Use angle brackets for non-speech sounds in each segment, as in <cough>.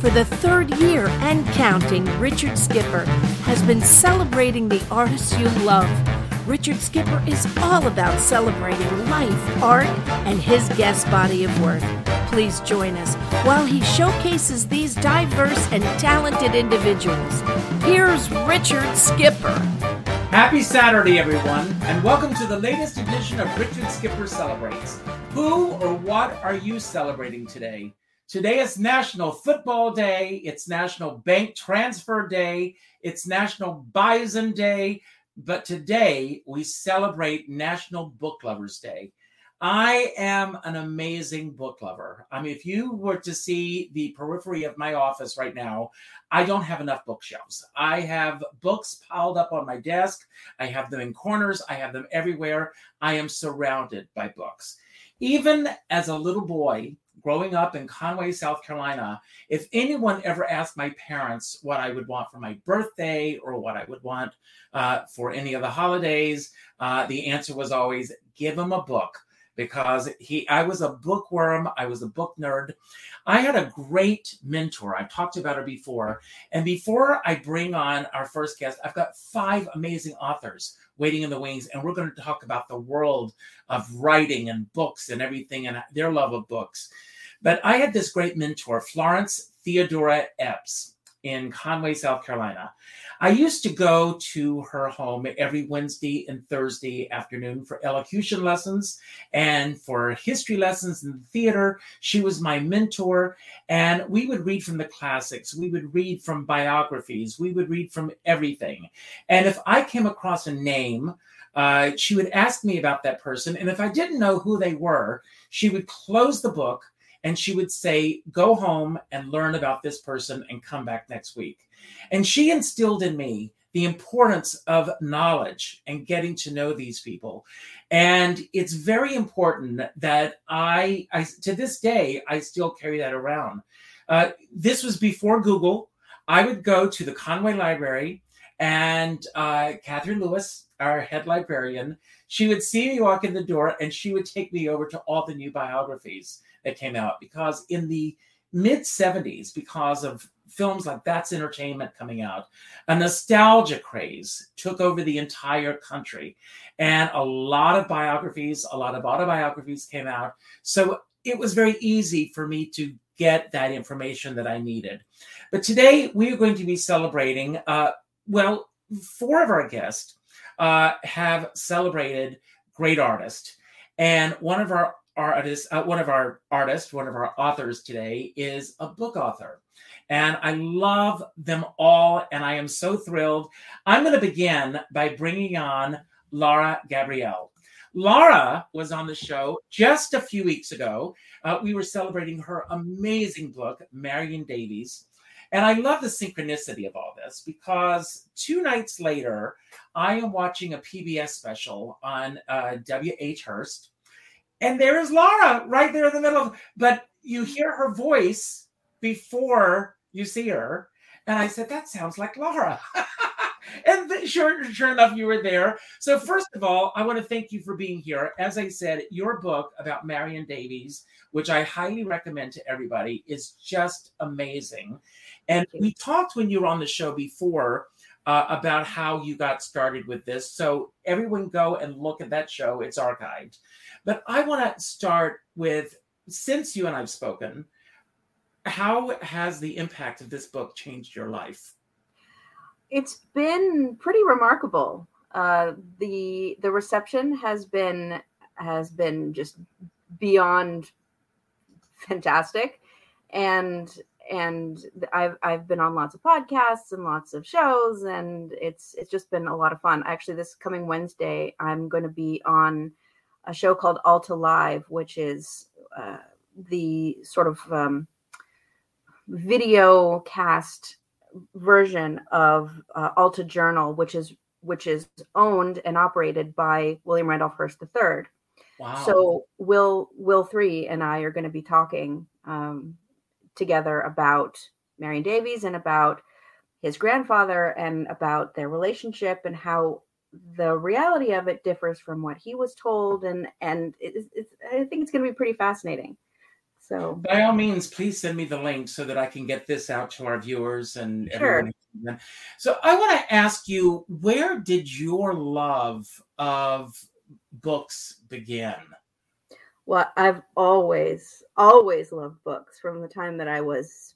For the third year and counting, Richard Skipper has been celebrating the artists you love. Richard Skipper is all about celebrating life, art, and his guest body of work. Please join us while he showcases these diverse and talented individuals. Here's Richard Skipper. Happy Saturday, everyone, and welcome to the latest edition of Richard Skipper Celebrates. Who or what are you celebrating today? Today is National Football Day, it's National Bank Transfer Day, it's National Bison Day, but today we celebrate National Book Lovers Day. I am an amazing book lover. I mean, if you were to see the periphery of my office right now, I don't have enough bookshelves. I have books piled up on my desk. I have them in corners. I have them everywhere. I am surrounded by books. Even as a little boy, growing up in Conway, South Carolina, if anyone ever asked my parents what I would want for my birthday or what I would want uh, for any of the holidays, uh, the answer was always give them a book because he I was a bookworm, I was a book nerd. I had a great mentor. I've talked about her before. And before I bring on our first guest, I've got five amazing authors waiting in the wings and we're going to talk about the world of writing and books and everything and their love of books. But I had this great mentor, Florence Theodora Epps in Conway, South Carolina. I used to go to her home every Wednesday and Thursday afternoon for elocution lessons and for history lessons in the theater. She was my mentor, and we would read from the classics. We would read from biographies. We would read from everything. And if I came across a name, uh, she would ask me about that person. And if I didn't know who they were, she would close the book and she would say, Go home and learn about this person and come back next week. And she instilled in me the importance of knowledge and getting to know these people. And it's very important that I, I to this day, I still carry that around. Uh, this was before Google. I would go to the Conway Library and uh, Catherine Lewis, our head librarian, she would see me walk in the door and she would take me over to all the new biographies that came out because in the mid 70s, because of films like That's Entertainment coming out, a nostalgia craze took over the entire country. And a lot of biographies, a lot of autobiographies came out. So it was very easy for me to get that information that I needed. But today we are going to be celebrating, uh, well, four of our guests uh, have celebrated great artists. And one of our artists, uh, one of our artists, one of our authors today is a book author. And I love them all, and I am so thrilled. I'm going to begin by bringing on Lara Gabrielle. Lara was on the show just a few weeks ago. Uh, we were celebrating her amazing book, Marion Davies. And I love the synchronicity of all this because two nights later, I am watching a PBS special on uh, W.H. Hearst. And there's Lara right there in the middle of, but you hear her voice before you see her. And I said, that sounds like Lara. <laughs> and th- sure, sure enough, you were there. So first of all, I want to thank you for being here. As I said, your book about Marion Davies, which I highly recommend to everybody, is just amazing. And we talked when you were on the show before uh, about how you got started with this. So everyone go and look at that show. It's archived. But I want to start with since you and I've spoken, how has the impact of this book changed your life? It's been pretty remarkable. Uh, the the reception has been has been just beyond fantastic, and and I've I've been on lots of podcasts and lots of shows, and it's it's just been a lot of fun. Actually, this coming Wednesday, I'm going to be on a show called Alta Live, which is uh, the sort of um, video cast version of uh, Alta Journal, which is which is owned and operated by William Randolph Hearst III. Wow. So Will Will three and I are going to be talking um, together about Marion Davies and about his grandfather and about their relationship and how the reality of it differs from what he was told and and it's, it's, I think it's going to be pretty fascinating. So by all means, please send me the link so that I can get this out to our viewers and Sure. everyone. So I want to ask you, where did your love of books begin? Well, I've always, always loved books from the time that I was.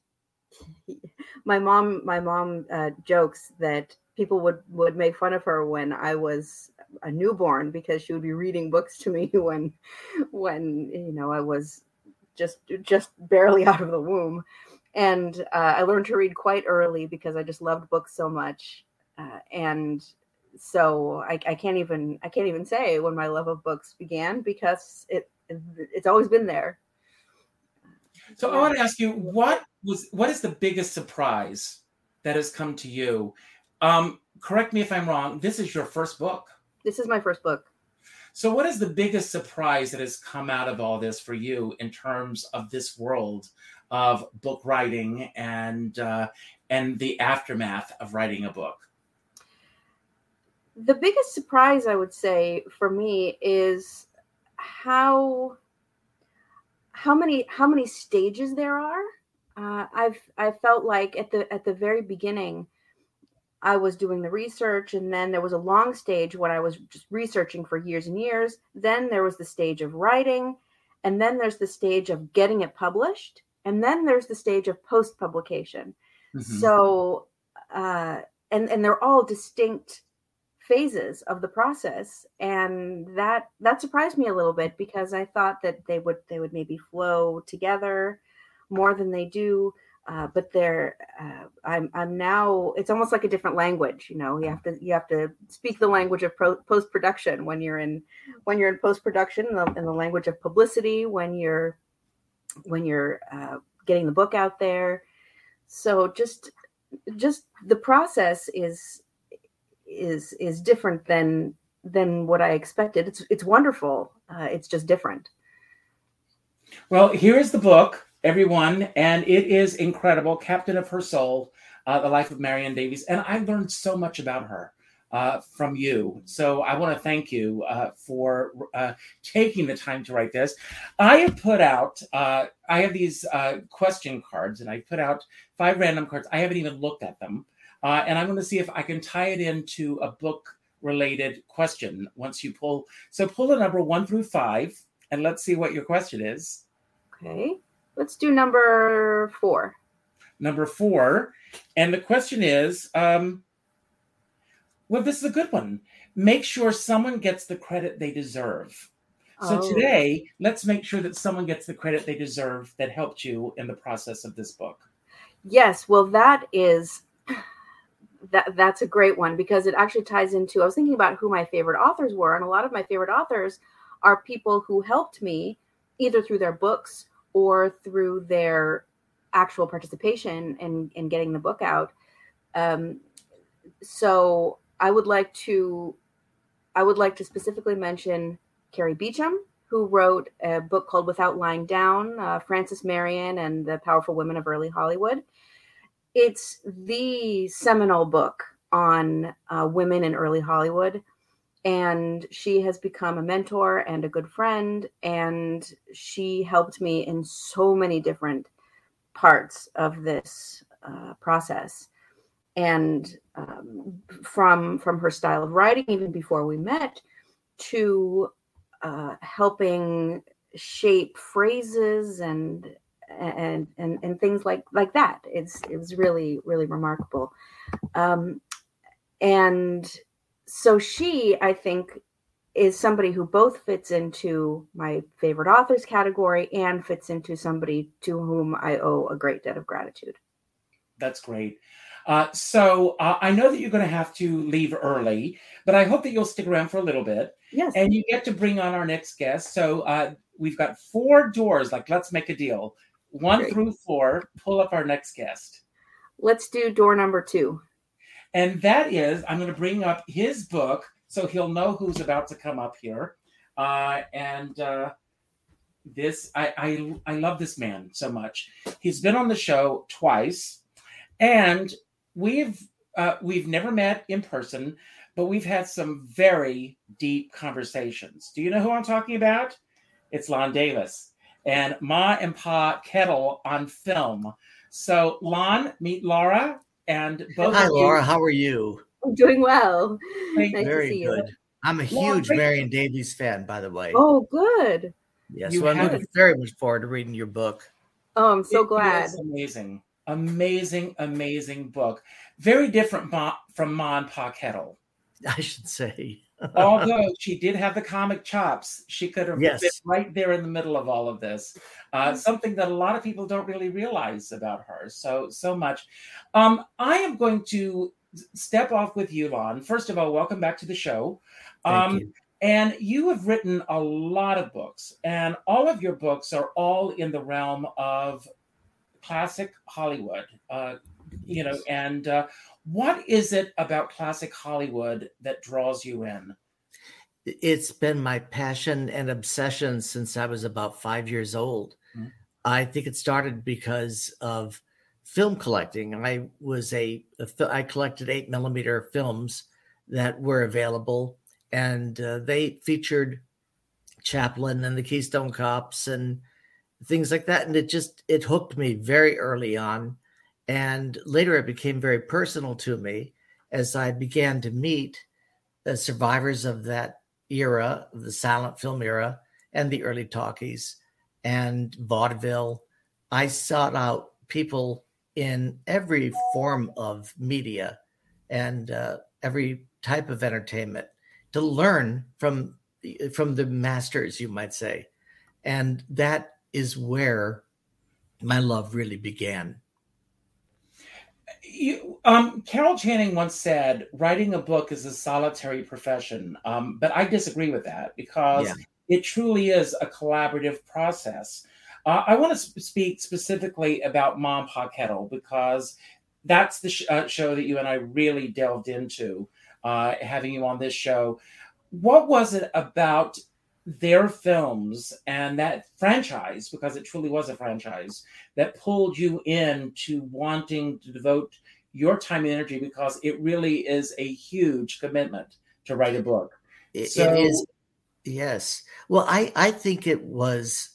<laughs> My mom, my mom uh, jokes that people would would make fun of her when I was a newborn because she would be reading books to me <laughs> when, when you know I was just just barely <laughs> out of the womb, and uh, I learned to read quite early because I just loved books so much, uh, and so I, I can't even I can't even say when my love of books began because it it's always been there. So I want to ask you, what was what is the biggest surprise that has come to you? Um, correct me if I'm wrong. This is your first book. This is my first book. So, what is the biggest surprise that has come out of all this for you in terms of this world of book writing and uh, and the aftermath of writing a book? The biggest surprise I would say for me is how how many how many stages there are. Uh, I've I felt like at the at the very beginning, I was doing the research, and then there was a long stage when I was just researching for years and years. Then there was the stage of writing, and then there's the stage of getting it published, and then there's the stage of post publication. Mhm. So, uh, and and they're all distinct phases of the process, and that that surprised me a little bit because I thought that they would they would maybe flow together more than they do. Uh, but they're uh, I'm I'm now it's almost like a different language. You know, you have to you have to speak the language of pro- post production when you're in when you're in post production, and the, the language of publicity when you're when you're uh, getting the book out there. So just just the process is is is different than than what I expected. It's it's wonderful. Uh, it's just different. Well, here is the book, everyone, and it is incredible. Captain of Her Soul, uh, The Life of Marion Davies. And I learned so much about her uh, from you. So I want to thank you uh, for uh, taking the time to write this. I have put out, uh, I have these uh, question cards, and I put out five random cards. I haven't even looked at them. And I'm going to see if I can tie it into a book related question once you pull. So pull a number one through five, and let's see what your question is. Okay, let's do number four. number four. And the question is um, well, this is a good one. Make sure someone gets the credit they deserve. So Oh. today, let's make sure that someone gets the credit they deserve that helped you in the process of this book. Yes, well, that is that that's a great one because it actually ties into. I was thinking about who my favorite authors were, and a lot of my favorite authors are people who helped me either through their books or through their actual participation in in getting the book out. Um, so I would like to I would like to specifically mention Cari Beauchamp, who wrote a book called Without Lying Down, uh, Frances Marion and the Powerful Women of Early Hollywood. It's the seminal book on uh, women in early Hollywood. And she has become a mentor and a good friend. And she helped me in so many different parts of this uh, process. And um, from from her style of writing, even before we met, to uh, helping shape phrases and and and and things like like that. It's it was really really remarkable, um, and so she I think is somebody who both fits into my favorite authors category and fits into somebody to whom I owe a great debt of gratitude. That's great. Uh, so uh, I know that you're going to have to leave early, but I hope that you'll stick around for a little bit Yes. and you get to bring on our next guest. So uh, we've got four doors, like let's make a deal. One Great. through four, pull up our next guest. Let's do door number two. And that is, I'm going to bring up his book so he'll know who's about to come up here. Uh, and uh, this, I, I, I love this man so much. He's been on the show twice, and we've uh, we've never met in person, but we've had some very deep conversations. Do you know who I'm talking about? It's Lon Davis. and Ma and Pa Kettle on film. So, Lon, meet Lara, and both. Hi, of Lara. You, How are you? I'm doing well. Thank Nice to Very see good. you. I'm a huge great- Marion Davies fan, by the way. Oh, good. yes, you so I'm have- looking very much forward to reading your book. Oh, I'm so It glad. is amazing, amazing, amazing book. Very different Ma, from Ma and Pa Kettle. <laughs> I should say. Although she did have the comic chops, she could have Yes. been right there in the middle of all of this. Uh, something that a lot of people don't really realize about her. So so much. Um, I am going to step off with you, Lon. First of all, welcome back to the show. Um, you. and you have written a lot of books, and all of your books are all in the realm of classic Hollywood. Uh, you know, and uh, what is it about classic Hollywood that draws you in? It's been my passion and obsession since I was about five years old. Mhm. I think it started because of film collecting. I was a, I collected eight millimeter films that were available, and uh, they featured Chaplin and the Keystone Cops and things like that. And it just it hooked me very early on, and later it became very personal to me as I began to meet uh, survivors of that era, the silent film era, and the early talkies and vaudeville. I sought out people in every form of media and uh, every type of entertainment to learn from from the masters, you might say, and that is where my love really began. You, um, Carol Channing once said, "Writing a book is a solitary profession," um, but I disagree with that because Yeah. it truly is a collaborative process. Uh, I want to sp- speak specifically about Mom Pa Kettle because that's the sh- uh, show that you and I really delved into, uh, having you on this show. What was it about their films and that franchise, because it truly was a franchise, that pulled you in to wanting to devote your time and energy because it really is a huge commitment to write a book. It- So- it is. Yes. Well i i think it was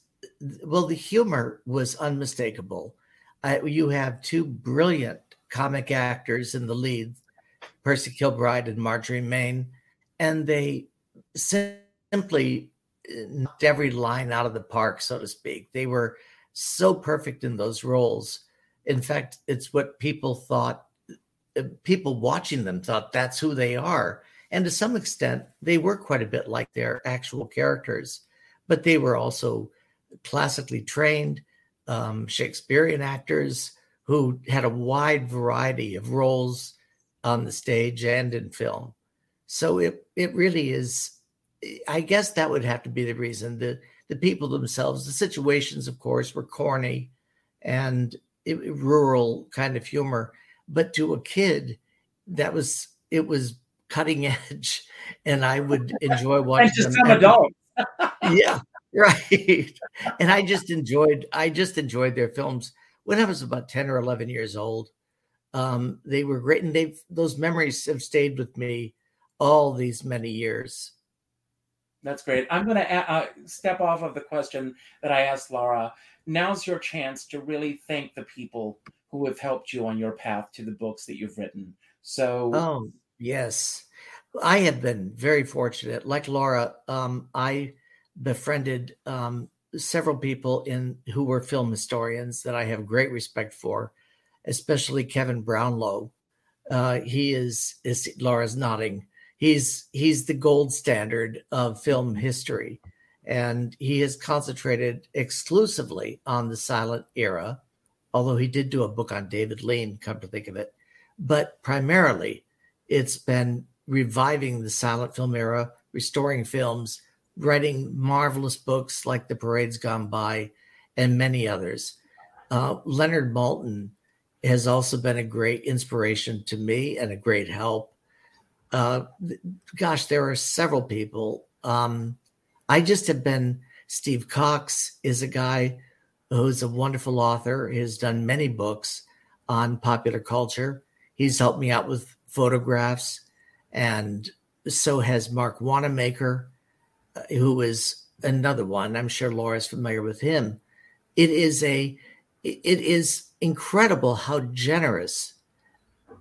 well the humor was unmistakable. I, you have two brilliant comic actors in the lead percy kilbride and marjorie main and they simply knocked every line out of the park so to speak. They were so perfect in those roles. In fact it's what people thought uh, people watching them thought that's who they are. And to some extent they were quite a bit like their actual characters but they were also classically trained um, shakespearean actors who had a wide variety of roles on the stage and in film. So it it really is i guess that would have to be the reason. The the people themselves the situations of course were corny and it, rural kind of humor. But to a kid that was it was cutting <laughs> edge and i would enjoy <laughs> watching And just some adults. <laughs> yeah right. And i just enjoyed i just enjoyed their films. When i was about 10 or 11 years old um they were great and they've those memories have stayed with me all these many years That's great. I'm going to uh, step off of the question that I asked Lara. Now's your chance to really thank the people who have helped you on your path to the books that you've written. So, Oh, yes. I have been very fortunate. Like Lara, um, I befriended um, several people in who were film historians that I have great respect for, especially Kevin Brownlow. Uh, he is is Lara's nodding. He's he's the gold standard of film history, and he has concentrated exclusively on the silent era. Although he did do a book on David Lean, come to think of it, but primarily it's been reviving the silent film era, restoring films, writing marvelous books like The Parade's Gone By and many others. Uh, Leonard Maltin has also been a great inspiration to me and a great help. Uh, gosh, there are several people. Um, I just have been, Steve Cox is a guy who's a wonderful author. He has done many books on popular culture. He's helped me out with photographs, and so has Marc Wanamaker, uh, who is another one. I'm sure Lara's familiar with him. It is a it is incredible how generous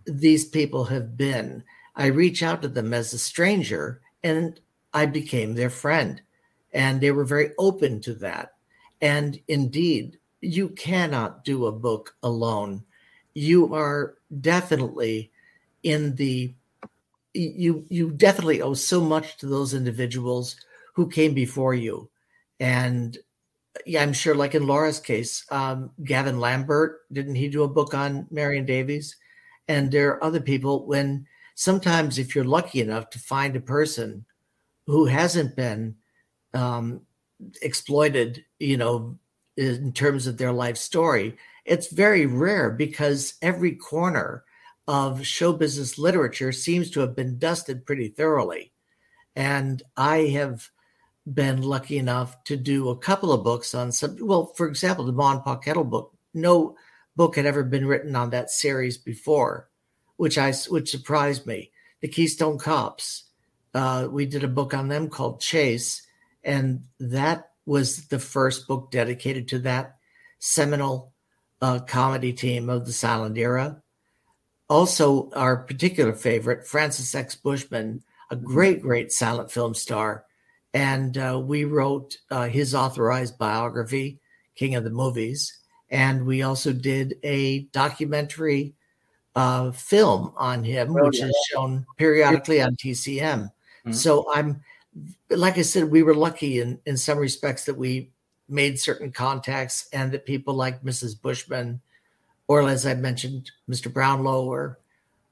these people have been. I reach out to them as a stranger and I became their friend. And they were very open to that. And indeed, you cannot do a book alone. You are definitely in the you you definitely owe so much to those individuals who came before you. And yeah, I'm sure, like in Lara's case, um, Gavin Lambert, didn't he do a book on Marion Davies? And there are other people when sometimes if you're lucky enough to find a person who hasn't been um, exploited, you know, in terms of their life story, it's very rare because every corner of show business literature seems to have been dusted pretty thoroughly. And I have been lucky enough to do a couple of books on some, well, for example, the Ma and Kettle book. No book had ever been written on that series before, which I which surprised me. The Keystone Cops, uh, we did a book on them called Chase, and that was the first book dedicated to that seminal uh, comedy team of the silent era. Also, our particular favorite, Francis X. Bushman, a great, great silent film star. And uh, we wrote uh, his authorized biography, King of the Movies. And we also did a documentary uh, film on him, oh, which yeah. is shown periodically on TCM. Mm-hmm. So I'm, like I said, we were lucky in, in some respects that we made certain contacts and that people like Mrs. Bushman or as I mentioned, Mr. Brownlow or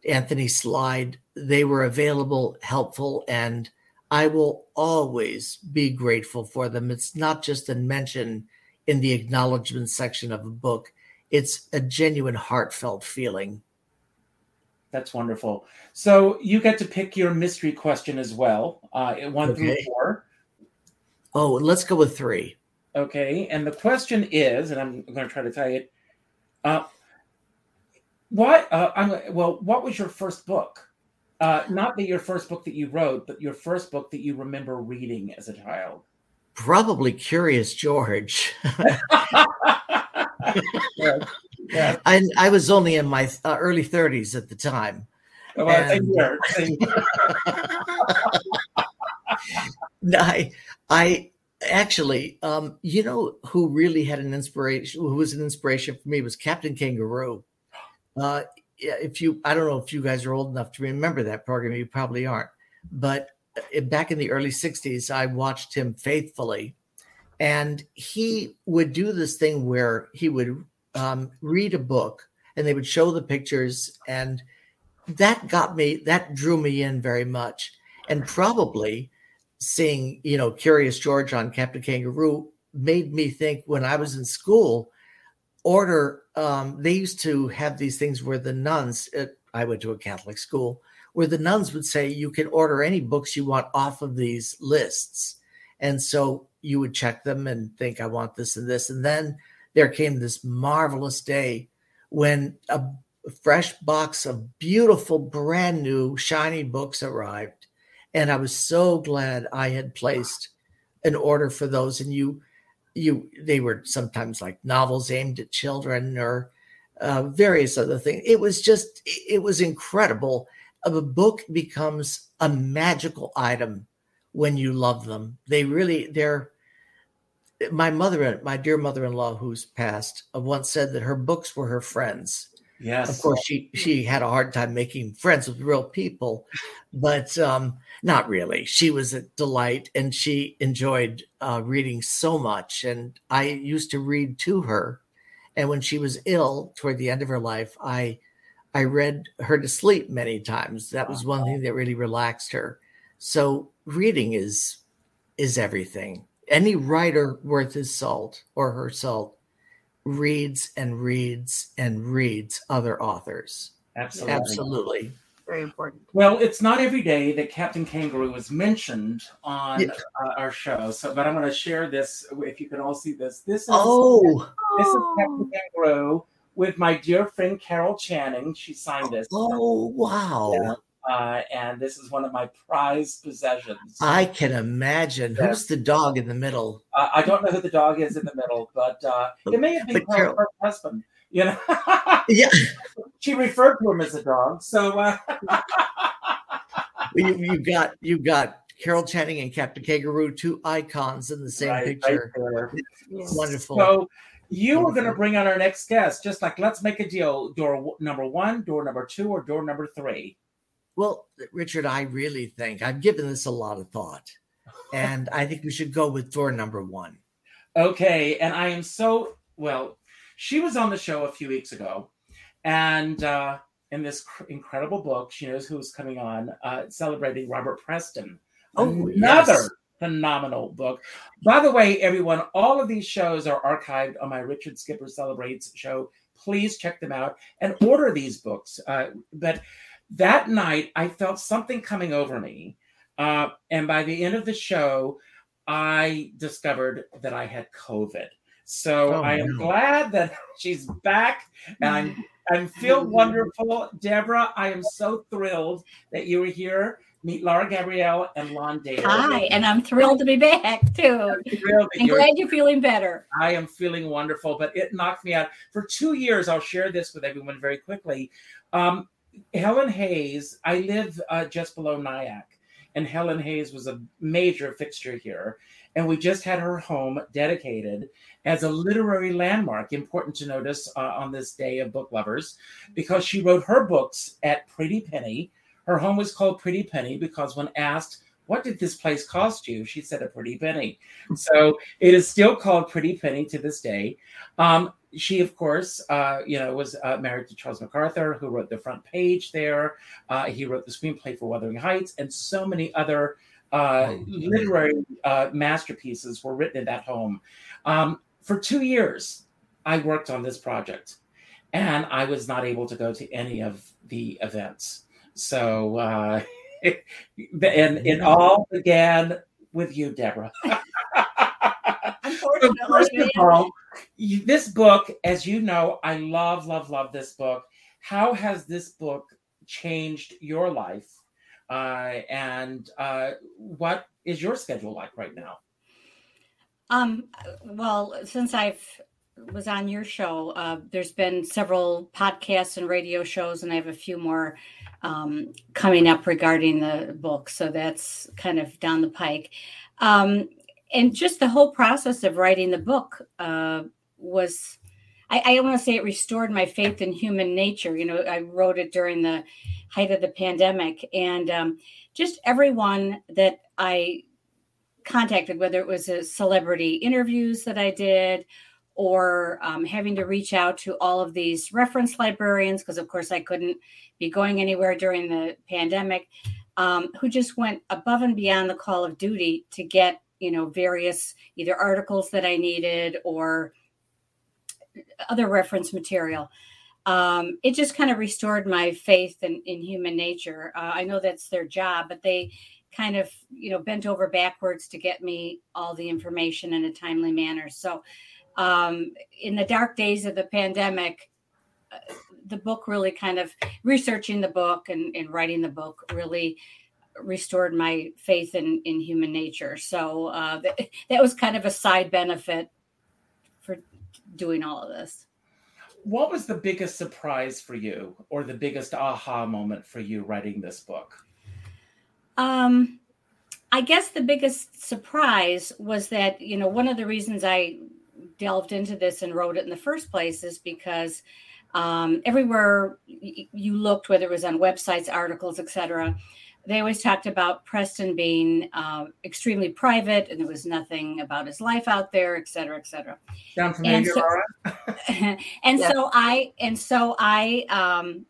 Anthony Slide, they were available, helpful, and I will always be grateful for them. It's not just a mention in the acknowledgement section of a book, it's a genuine, heartfelt feeling. That's wonderful. So you get to pick your mystery question as well, uh, one okay. through four. Oh, let's go with three. Okay, and the question is, and I'm going to try to tell you, uh, what? Uh, I'm well. What was your first book? Uh, not that your first book that you wrote, but your first book that you remember reading as a child. Probably Curious George. <laughs> <laughs> <laughs> yeah. Yeah. I, I was only in my uh, early 30s at the time. Well, and, same <laughs> I, I actually, um, you know, who really had an inspiration, who was an inspiration for me was Captain Kangaroo. Uh, if you, I don't know if you guys are old enough to remember that program, you probably aren't. But uh, back in the early 60s, I watched him faithfully. And he would do this thing where he would um, read a book and they would show the pictures. And that got me, that drew me in very much. And probably seeing, you know, Curious George on Captain Kangaroo made me think when I was in school, order um, they used to have these things where the nuns i went to a catholic school where the nuns would say you can order any books you want off of these lists and so you would check them and think i want this and this and then there came this marvelous day when a fresh box of beautiful brand new shiny books arrived and i was so glad i had placed an order for those and you you they were sometimes like novels aimed at children or uh, various other things. It was just it was incredible. A book becomes a magical item when you love them. They really they're. My mother, my dear mother-in-law, who's passed, uh, once said that her books were her friends. Yes. Of course, she she had a hard time making friends with real people, but um, not really. She was a delight, and she enjoyed uh, reading so much. And I used to read to her, and when she was ill toward the end of her life, I I read her to sleep many times. That was one thing that really relaxed her. So reading is is everything. Any writer worth his salt or her salt reads and reads and reads other authors. Absolutely. Absolutely. Very important. Well, it's not every day that Captain Kangaroo is mentioned on yeah. uh, our show. So, but I'm going to share this. If you can all see this, this is oh, this is Captain Kangaroo with my dear friend Carol Channing. She signed this. Oh wow! Yeah. Uh, and this is one of my prized possessions. I can imagine. Yeah. Who's the dog in the middle? Uh, I don't know who the dog is in the middle, but uh, it may have been her, Carol- her husband. You know, <laughs> Yeah, she referred to him as a dog. So uh, <laughs> you, you got you got Carol Channing and Captain Kangaroo, two icons in the same right- right picture. there. Yes. Wonderful. So you were going to bring on our next guest, just like let's make a deal. Door number one, door number two, or door number three. Well, Richard, I really think I've given this a lot of thought, <laughs> and I think we should go with door number one. Okay, and I am so well. She was on the show a few weeks ago, and uh, in this cr- incredible book, she knows who's coming on, uh, celebrating Robert Preston. Oh, another yes. phenomenal book. By the way, everyone, all of these shows are archived on my Richard Skipper Celebrates show. Please check them out and order these books. Uh, but that night, I felt something coming over me. Uh, and by the end of the show, I discovered that I had COVID. So Oh, I am no. glad that <laughs> she's back and I'm I feel <laughs> wonderful. Deborah, I am so thrilled that you were here. Meet Lara Gabrielle and Lon Davis. Hi, and I'm thrilled to be back too. Thrilled that I'm you're- glad you're feeling better. I am feeling wonderful, but it knocked me out. For two years, I'll share this with everyone very quickly. Um, Helen Hayes, I live uh, just below Nyack, and Helen Hayes was a major fixture here. And we just had her home dedicated as a literary landmark, important to notice uh, on this day of book lovers, because she wrote her books at Pretty Penny. Her home was called Pretty Penny because when asked, What did this place cost you? She said, A pretty penny. So it is still called Pretty Penny to this day. Um, she, of course, uh, you know, was uh, married to Charles MacArthur, who wrote the front page there. Uh, he wrote the screenplay for Wuthering Heights, and so many other uh, Oh, literary uh, masterpieces were written in that home. Um, for two years, I worked on this project, and I was not able to go to any of the events. So, uh, <laughs> and it all began with you, Deborah. <laughs> So Unfortunately, first of all, you- this book, as you know, I love, love, love this book. How has this book changed your life? Uh, and uh, what is your schedule like right now? Um, well, since I've was on your show, uh, there's been several podcasts and radio shows, and I have a few more um, coming up regarding the book. So that's kind of down the pike. Um, and just the whole process of writing the book uh, was, I, I don't want to say it restored my faith in human nature. You know, I wrote it during the height of the pandemic, and um, just everyone that I contacted, whether it was a celebrity interviews that I did or um, having to reach out to all of these reference librarians, because of course I couldn't be going anywhere during the pandemic, um, who just went above and beyond the call of duty to get, you know, various either articles that I needed or other reference material. Um, it just kind of restored my faith in, in human nature. Uh, I know that's their job, but they kind of you know bent over backwards to get me all the information in a timely manner so um, in the dark days of the pandemic uh, the book really kind of researching the book and, and writing the book really restored my faith in, in human nature so uh, that, <laughs> that was kind of a side benefit for doing all of this What was the biggest surprise for you, or the biggest aha moment for you writing this book? Um, I guess the biggest surprise was that, you know, one of the reasons I delved into this and wrote it in the first place is because um, everywhere you looked, whether it was on websites, articles, etc., they always talked about Preston being uh, extremely private and there was nothing about his life out there, et cetera, et cetera. Sound familiar, And so- <laughs> <laughs> and Yeah. so I and so I um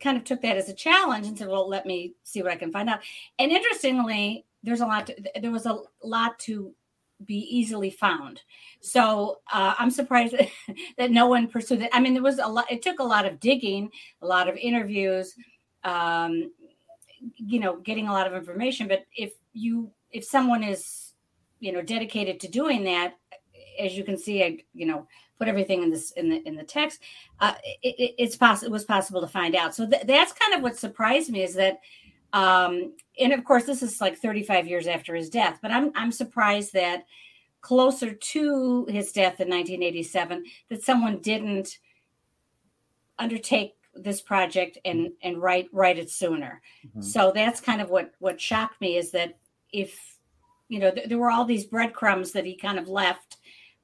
kind of took that as a challenge and said, well, let me see what I can find out. And interestingly, there's a lot. To, there was a lot to be easily found. So uh, I'm surprised that, <laughs> that no one pursued it. I mean, there was a lot. It took a lot of digging, a lot of interviews, um, you know, getting a lot of information. But if you if someone is you know dedicated to doing that, as you can see, I you know put everything in this in the in the text. Uh, it, it, it's possible. It was possible to find out. So th- that's kind of what surprised me is that Um, and of course, this is like 35 years after his death, but I'm I'm surprised that closer to his death in 1987 that someone didn't undertake this project and and write write it sooner. Mm-hmm. So that's kind of what what shocked me is that if you know th- there were all these breadcrumbs that he kind of left,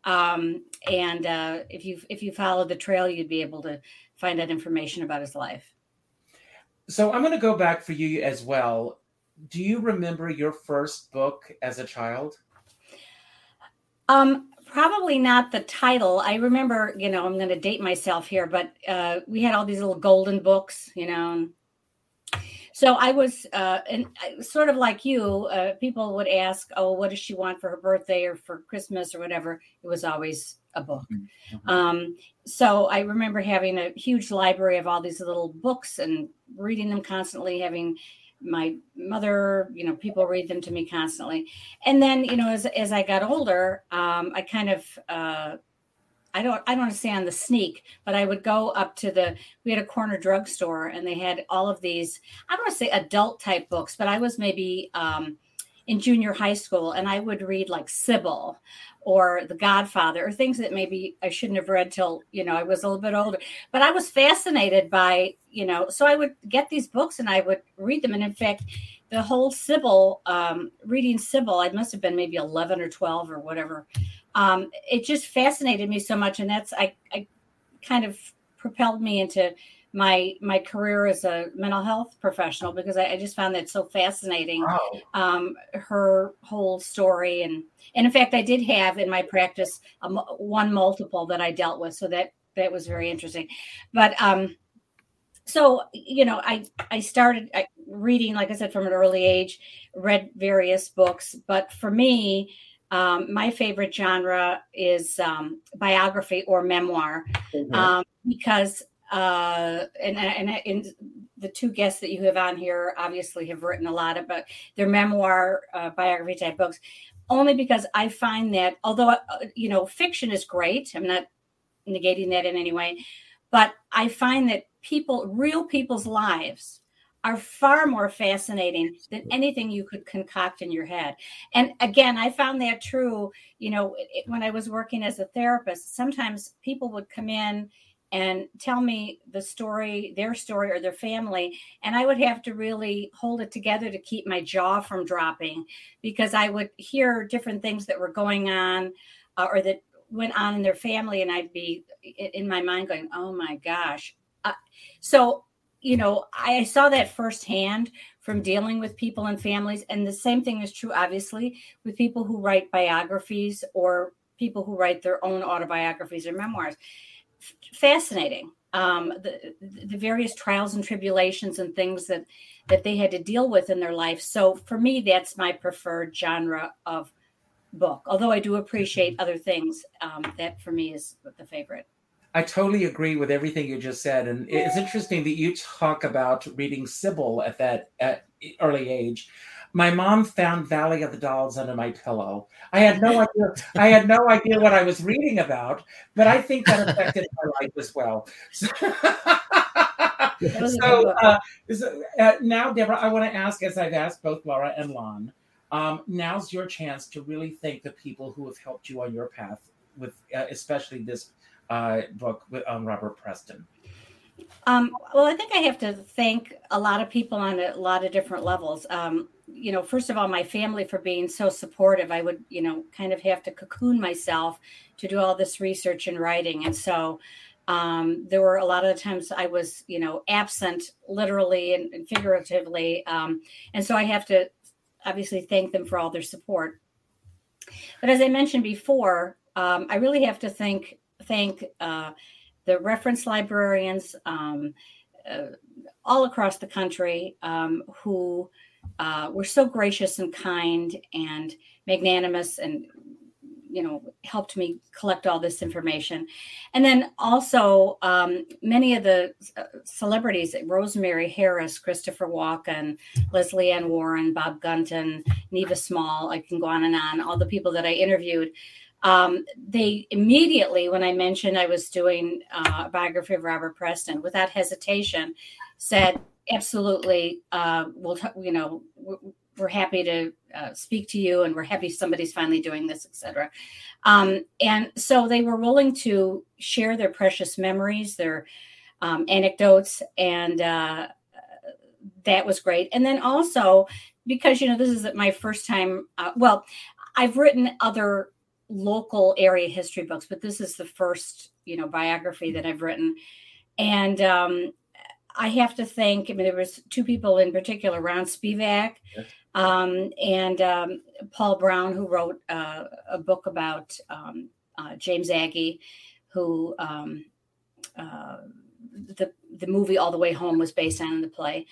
um, and uh, if you if you followed the trail, you'd be able to find out information about his life. So I'm going to go back for you as well. Do you remember your first book as a child? Um, probably not the title. I remember, you know, I'm going to date myself here, but uh, we had all these little golden books, you know. So I was, uh, and sort of like you, uh, people would ask, "Oh, what does she want for her birthday or for Christmas or whatever?" It was always a book. Mm-hmm. Um, so I remember having a huge library of all these little books and reading them constantly, having my mother you know people read them to me constantly. And then you know as, as i got older um, i kind of uh, i don't i don't want to say on the sneak but i would go up to the we had a corner drugstore and they had all of these i don't want to say adult type books but i was maybe um, in junior high school and i would read like sybil or The Godfather or things that maybe I shouldn't have read till, you know, I was a little bit older. But I was fascinated by, you know, so I would get these books and I would read them. And in fact, the whole Sybil, um, reading Sybil, I must have been maybe 11 or 12 or whatever. Um, it just fascinated me so much. And that's, I, I kind of propelled me into my my career as a mental health professional because I, I just found that so fascinating. Wow. Um, her whole story and and in fact, I did have in my practice um, one multiple that I dealt with, so that that was very interesting. But um, so you know, I I started reading, like I said, from an early age, read various books, but for me. Um, my favorite genre is um, biography or memoir mm-hmm. um, because uh, and, and, and the two guests that you have on here obviously have written a lot about their memoir uh, biography type books only because i find that although uh, you know fiction is great i'm not negating that in any way but i find that people real people's lives are far more fascinating than anything you could concoct in your head. And again, I found that true, you know, when I was working as a therapist, sometimes people would come in and tell me the story, their story or their family. And I would have to really hold it together to keep my jaw from dropping because I would hear different things that were going on uh, or that went on in their family. And I'd be in my mind going, oh my gosh. Uh, so, you know, I saw that firsthand from dealing with people and families. And the same thing is true, obviously, with people who write biographies or people who write their own autobiographies or memoirs fascinating. Um, the, the various trials and tribulations and things that that they had to deal with in their life. So for me, that's my preferred genre of book. Although I do appreciate mm-hmm. other things, um, that for me is the favorite. I totally agree with everything you just said, and it's interesting that you talk about reading Sybil at that at early age my mom found Valley of the Dolls under my pillow. I had no idea. I had no idea what I was reading about, but I think that affected my life as well. <laughs> So, so, uh, so uh, now, Deborah, I want to ask, as I've asked both Lara and Lon, um, now's your chance to really thank the people who have helped you on your path, with uh, especially this uh, book with um, Robert Preston. Um, well, I think I have to thank a lot of people on a lot of different levels. Um, you know, first of all, my family for being so supportive. I would, you know, kind of have to cocoon myself to do all this research and writing. And so um, there were a lot of the times I was, you know, absent literally and, and figuratively. Um, and so I have to obviously thank them for all their support. But as I mentioned before, um, I really have to thank thank uh, the reference librarians um, uh, all across the country um, who uh, were so gracious and kind and magnanimous and you know helped me collect all this information. And then also um, many of the uh, celebrities rosemary harris christopher walken lesley ann warren bob gunton neva small i can go on and on all the people that i interviewed um, they immediately, when I mentioned I was doing uh, a biography of Robert Preston, without hesitation, said, absolutely. Uh, we'll, t- you know, we're, we're happy to uh, speak to you, and we're happy somebody's finally doing this, etc. Um, and so they were willing to share their precious memories, their um, anecdotes, and uh, that was great. And then also because you know this is my first time. Uh, well, I've written other local area history books, but this is the first you know biography that I've written, and um, I have to thank. I mean, there was two people in particular, Ron Spivak. Um, and um, Paul Brown, who wrote uh, a book about um, uh, James Agee, who um, uh, the the movie All the Way Home was based on in the play.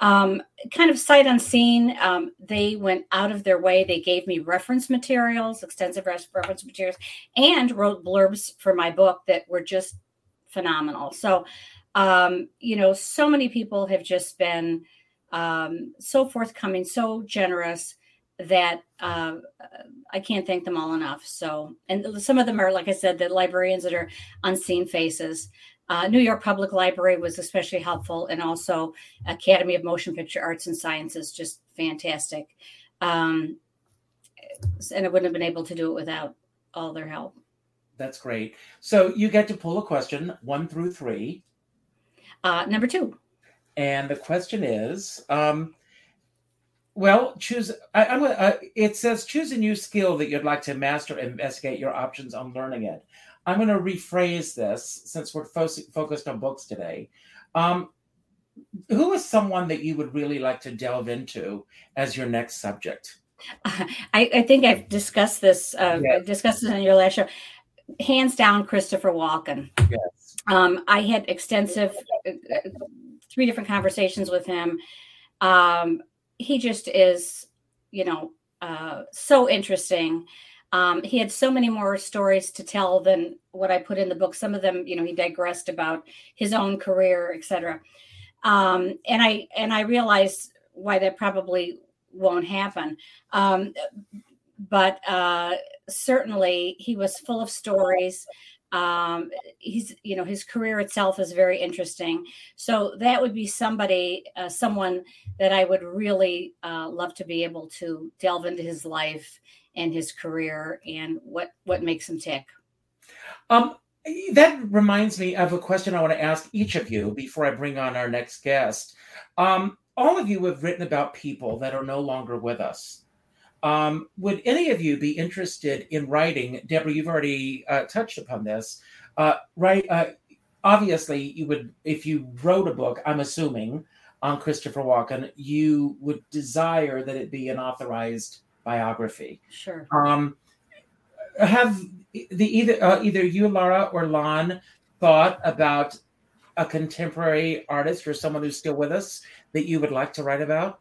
Um, kind of sight unseen, um, they went out of their way. They gave me reference materials, extensive reference materials, and wrote blurbs for my book that were just phenomenal. So, you know, so many people have just been um, so forthcoming, so generous that uh, I can't thank them all enough. So, and some of them are, like I said, the librarians that are unseen faces. Uh, New York Public Library was especially helpful, and also Academy of Motion Picture Arts and Sciences, just fantastic. Um, and I wouldn't have been able to do it without all their help. That's great. So you get to pull a question one through three. Uh, number two. And the question is, um, well, choose. I, am uh, it says choose a new skill that you'd like to master. Investigate your options on learning it. I'm going to rephrase this since we're fo- focused on books today. Um, who is someone that you would really like to delve into as your next subject? <laughs> I, I think I've discussed this. Uh, yes. discussed this in your last show. Hands down, Christopher Walken. Yes. Um, I had extensive uh, three different conversations with him. Um, he just is, you know, uh, so interesting. Um, he had so many more stories to tell than what I put in the book. Some of them, you know, he digressed about his own career, etc. Um, and I and I realize why that probably won't happen. Um, but uh, certainly, he was full of stories um, he's you know his career itself is very interesting so that would be somebody uh, someone that i would really uh, love to be able to delve into his life and his career and what what makes him tick um that reminds me of a question i want to ask each of you before i bring on our next guest um all of you have written about people that are no longer with us um, would any of you be interested in writing? Deborah, you've already uh, touched upon this. Uh, right? Uh, obviously, you would, if you wrote a book, I'm assuming, on Christopher Walken, you would desire that it be an authorized biography. Sure. Um, have the either uh, either you, Lara, or Lon thought about a contemporary artist or someone who's still with us that you would like to write about?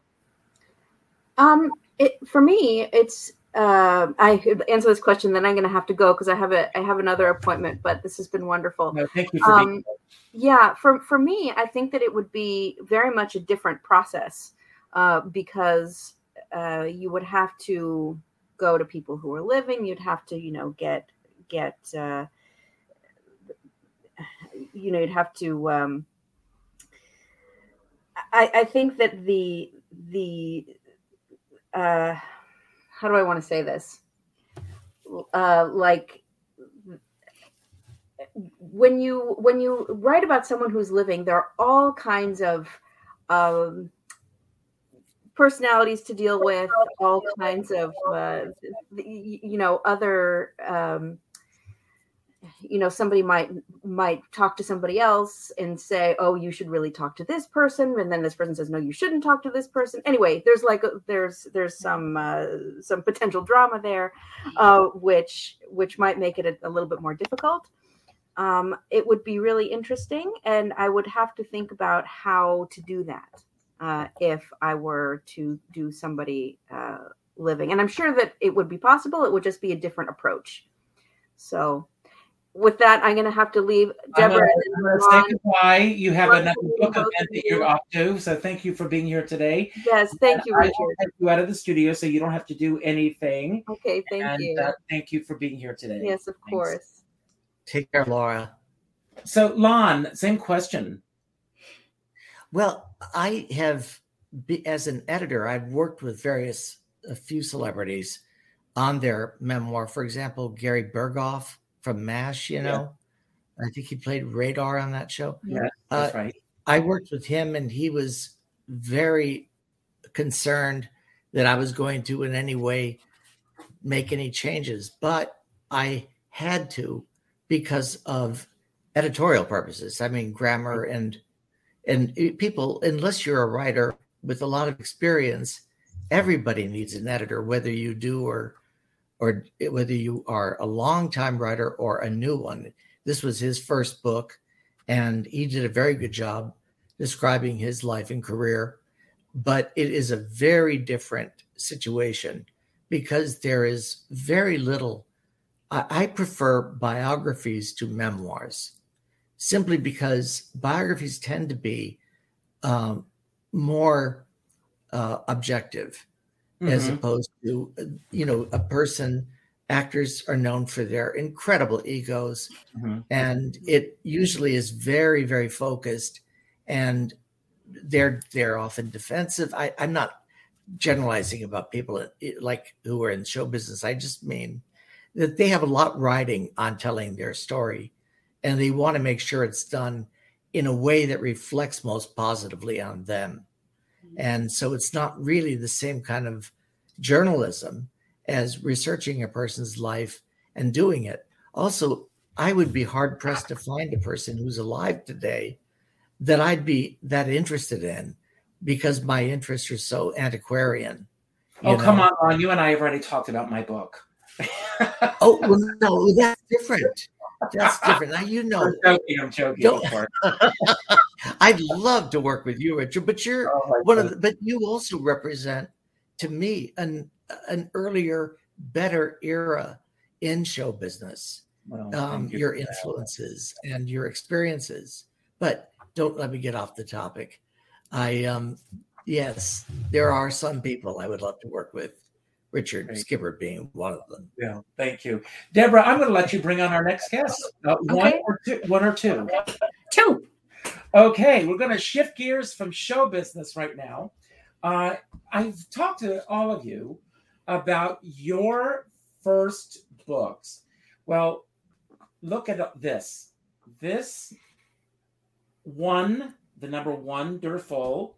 Um, it for me, it's uh, I answer this question, then I'm going to have to go because I have a I have another appointment. But this has been wonderful. No, thank you for um, being Yeah, for for me, I think that it would be very much a different process uh, because uh, you would have to go to people who are living. You'd have to, you know, get get uh, you know, you'd have to. Um, I, I think that the the uh, how do I want to say this? Uh, like when you when you write about someone who's living, there are all kinds of um, personalities to deal with, all kinds of uh, you know other um, you know somebody might might talk to somebody else and say oh you should really talk to this person and then this person says no you shouldn't talk to this person. Anyway there's like a, there's there's some uh, some potential drama there uh, which which might make it a, a little bit more difficult. Um, it would be really interesting and i would have to think about how to do that uh, if i were to do somebody uh, living and i'm sure that it would be possible it would just be a different approach so with that, I'm going to have to leave. Deborah, I'm going to say goodbye. You have another book event that you're off to, so thank you for being here today. Yes, thank you, Richard. I will you out of the studio, so you don't have to do anything. Okay, thank and, you. Uh, thank you for being here today. Yes, of Thanks. course. Take care, Lara. So, Lon, same question. Well, I have, as an editor, I've worked with various, a few celebrities on their memoir. For example, Gary Burghoff from MASH, you know, yeah. I think he played Radar on that show. Yeah, that's uh, right. I worked with him and he was very concerned that I was going to in any way make any changes, but I had to because of editorial purposes. I mean, grammar and and eh, people, unless you're a writer with a lot of experience, everybody needs an editor, whether you do or or eh, whether you are a long time writer or a new one. This was his first book, and he did a very good job describing his life and career. But it is a very different situation because there is very little. I, I prefer biographies to memoirs simply because biographies tend to be um, more uh, objective mm-hmm. as opposed to you know a person actors are known for their incredible egos mm-hmm. and it usually is very very focused and they're they're often defensive I, i'm not generalizing about people like who are in show business i just mean that they have a lot riding on telling their story and they want to make sure it's done in a way that reflects most positively on them mm-hmm. and so it's not really the same kind of journalism as researching a person's life and doing it. Also, I would be hard pressed to find a person who's alive today that I'd be that interested in because my interests are so antiquarian. Oh, know? come on, Lon. You and I have already talked about my book. oh, well, no, that's different. That's <laughs> different. Now you know. I'm joking. I'm joking. <laughs> I'd love to work with you, Richard, but you're oh, one of the, but you also represent to me an an earlier, better era in show business. Well, um, you your influences that. and your experiences. But don't let me get off the topic. I um yes, there are some people I would love to work with. Richard Great. Skipper being one of them. Yeah, thank you, Deborah. I'm going to let you bring on our next guest. Uh, okay. One or two. One or two. Two. Okay, we're going to shift gears from show business right now. Uh, I've talked to all of you about your first books. Well, look at this. This one, the number one Derful,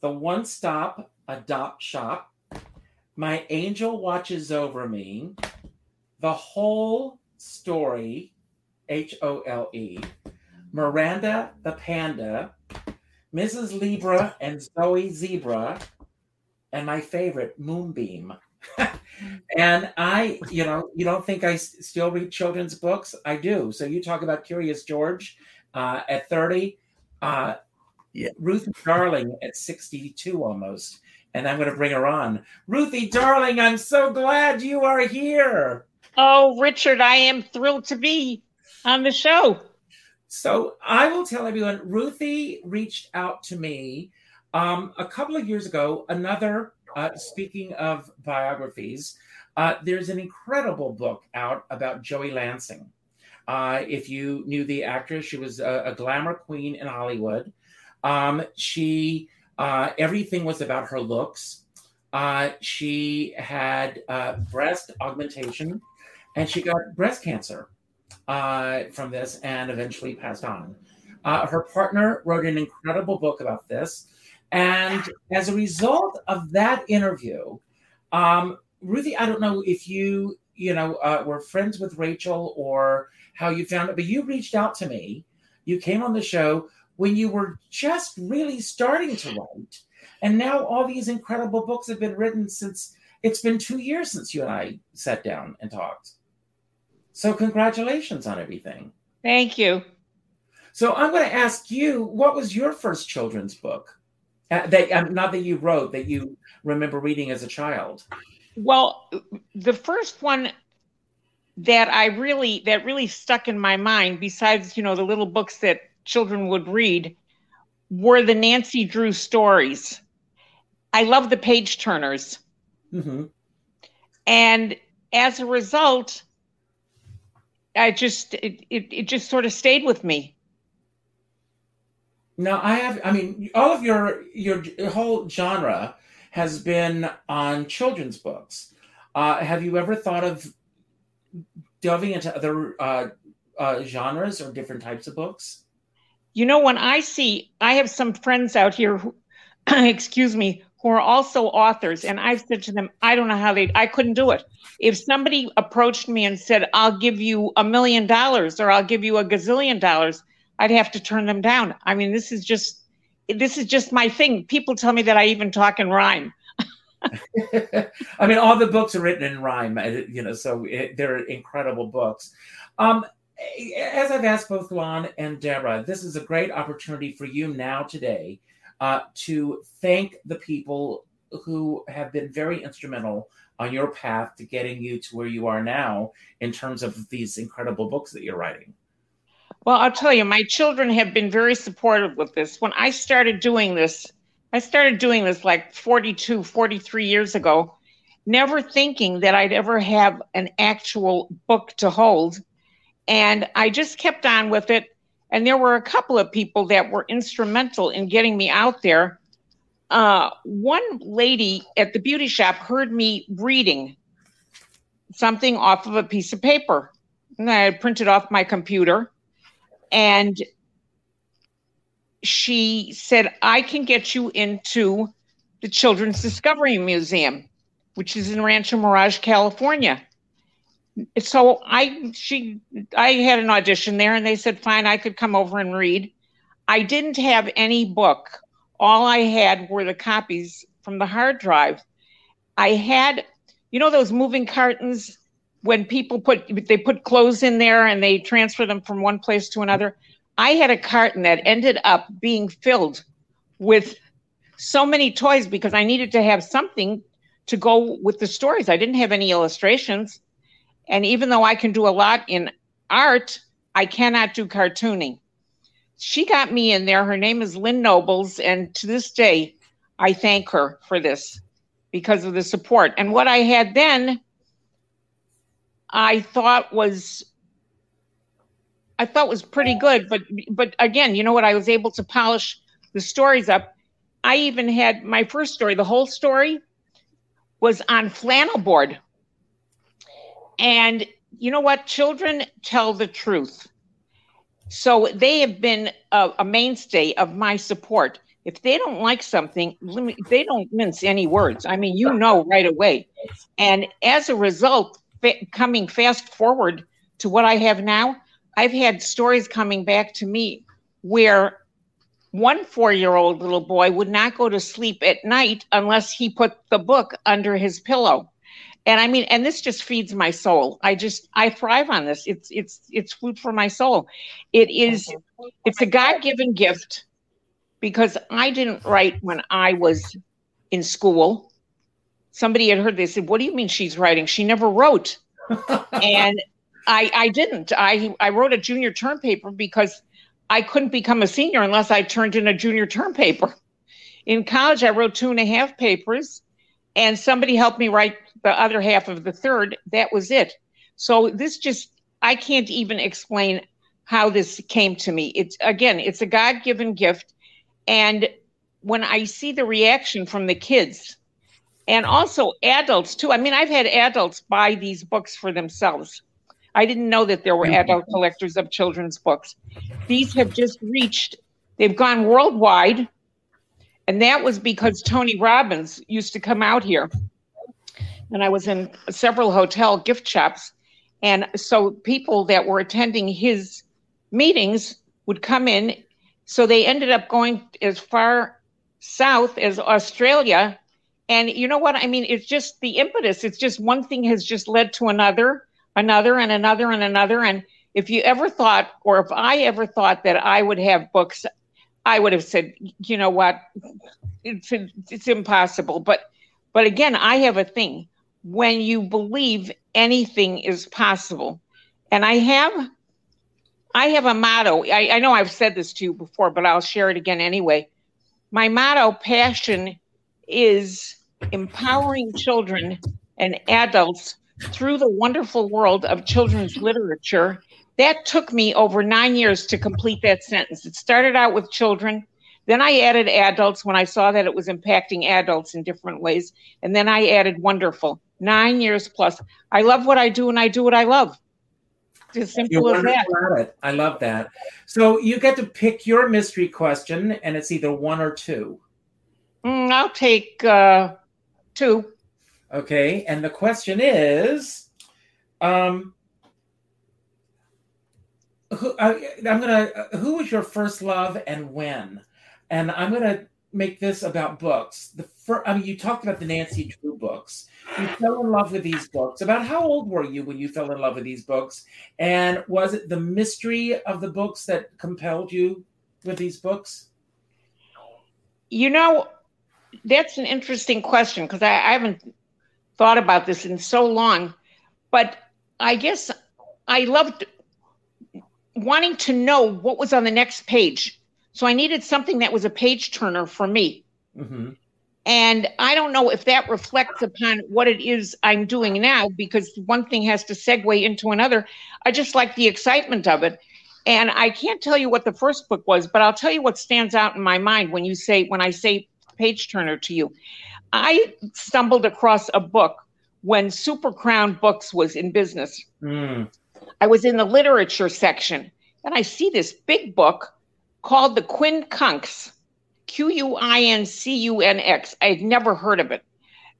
the one stop adopt shop, my angel watches over me, the whole story, H O L E, Miranda the Panda, Mrs. Libra and Zoe Zebra, and my favorite, Moonbeam. <laughs> and I, you know, you don't think I still read children's books? I do. So you talk about Curious George uh, at 30, uh, yeah. Ruth Darling at 62 almost. And I'm going to bring her on. Ruthie Darling, I'm so glad you are here. Oh, Richard, I am thrilled to be on the show. So I will tell everyone, Ruthie reached out to me um, a couple of years ago. Another, uh, speaking of biographies, uh, there's an incredible book out about Joi Lansing. Uh, if you knew the actress, she was a, a glamour queen in Hollywood. Um, she uh, everything was about her looks. Uh, she had uh, breast augmentation, and she got breast cancer uh, from this and eventually passed on. Uh, her partner wrote an incredible book about this. And as a result of that interview, um, Ruthie, I don't know if you, you know, uh, were friends with Rachel or how you found it, but you reached out to me. You came on the show when you were just really starting to write. And now all these incredible books have been written since it's been two years since you and I sat down and talked. So, congratulations on everything. Thank you. So, I'm going to ask you what was your first children's book? Uh, that um, not that you wrote that you remember reading as a child. Well, the first one that I really that really stuck in my mind, besides you know the little books that children would read, were the Nancy Drew stories. I love the page turners, mm-hmm. and as a result, I just it, it, it just sort of stayed with me. Now I have. I mean, all of your your whole genre has been on children's books. Uh, have you ever thought of delving into other uh, uh, genres or different types of books? You know, when I see, I have some friends out here who, <clears throat> excuse me, who are also authors, and I've said to them, I don't know how they, I couldn't do it. If somebody approached me and said, I'll give you a million dollars or I'll give you a gazillion dollars, I'd have to turn them down. I mean, this is just, this is just my thing. People tell me that I even talk in rhyme. <laughs> <laughs> I mean, all the books are written in rhyme, uh, you know, so it, they're incredible books. Um, as I've asked both Lon and Deborah, this is a great opportunity for you now today uh, to thank the people who have been very instrumental on your path to getting you to where you are now in terms of these incredible books that you're writing. Well, I'll tell you, my children have been very supportive with this. When I started doing this, I started doing this like 42, 43 years ago, never thinking that I'd ever have an actual book to hold. And I just kept on with it. And there were a couple of people that were instrumental in getting me out there. Uh, one lady at the beauty shop heard me reading something off of a piece of paper. And I printed off my computer. And she said, I can get you into the Children's Discovery Museum, which is in Rancho Mirage, California so I she I had an audition there and they said fine I could come over and read. I didn't have any book. All I had were the copies from the hard drive. I had you know those moving cartons when people put they put clothes in there and they transfer them from one place to another. I had a carton that ended up being filled with so many toys because I needed to have something to go with the stories. I didn't have any illustrations. And even though I can do a lot in art, I cannot do cartooning. She got me in there. Her name is Lynn Nobles. And to this day, I thank her for this because of the support. And what I had then, I thought was I thought was pretty good, but but again, you know what? I was able to polish the stories up. I even had my first story, the whole story was on flannel board. And you know what? Children tell the truth. So they have been a, a mainstay of my support. If they don't like something, they don't mince any words. I mean, you know right away. And as a result, coming fast forward to what I have now, I've had stories coming back to me where one four year old little boy would not go to sleep at night unless he put the book under his pillow and i mean and this just feeds my soul. I just i thrive on this. It's it's it's food for my soul. It is it's a god-given gift because i didn't write when i was in school. Somebody had heard they said what do you mean she's writing? She never wrote. And <laughs> i i didn't. I i wrote a junior term paper because i couldn't become a senior unless i turned in a junior term paper. In college i wrote two and a half papers and somebody helped me write the other half of the third. That was it. So this just, I can't even explain how this came to me. It's again, it's a God given gift. And when I see the reaction from the kids and also adults too, I mean, I've had adults buy these books for themselves. I didn't know that there were mm-hmm. adult collectors of children's books. These have just reached, they've gone worldwide. And that was because Tony Robbins used to come out here and I was in several hotel gift shops. And so people that were attending his meetings would come in. So they ended up going as far south as Australia. And you know what? I mean, it's just the impetus. It's just one thing has just led to another, another, and another, and another. And if you ever thought, or if I ever thought that I would have books, I would have said, you know what? It's, it's impossible. But, but again, I have a thing when you believe anything is possible. And I have I have a motto. I, I know I've said this to you before, but I'll share it again anyway. My motto, passion, is empowering children and adults through the wonderful world of children's literature that took me over nine years to complete that sentence. It started out with children. Then I added adults when I saw that it was impacting adults in different ways. And then I added wonderful. Nine years plus. I love what I do and I do what I love. It's as simple as that. I love that. So you get to pick your mystery question, and it's either one or two. Mm, I'll take uh, two. Okay, and the question is, um, who I, I'm gonna uh, who was your first love and when? And I'm gonna make this about books. The first, I mean, you talked about the Nancy Drew books. You fell in love with these books. About how old were you when you fell in love with these books? And was it the mystery of the books that compelled you with these books? You know, that's an interesting question because I, I haven't thought about this in so long. But I guess I loved wanting to know what was on the next page. So I needed something that was a page turner for me. Mm-hmm. And I don't know if that reflects upon what it is I'm doing now, because one thing has to segue into another. I just like the excitement of it. And I can't tell you what the first book was, but I'll tell you what stands out in my mind when you say, when I say page turner to you. I stumbled across a book when Super Crown Books was in business. Mm. I was in the literature section and I see this big book called The Quincunx, Q U I N C U N X. I had never heard of it.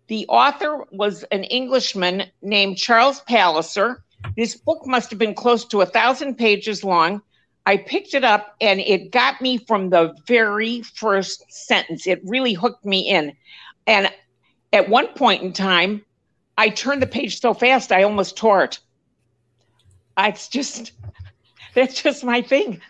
The author was an Englishman named Charles Palliser. This book must have been close to a thousand pages long. I picked it up and it got me from the very first sentence. It really hooked me in. And at one point in time, I turned the page so fast I almost tore it. It's just <laughs> that's just my thing.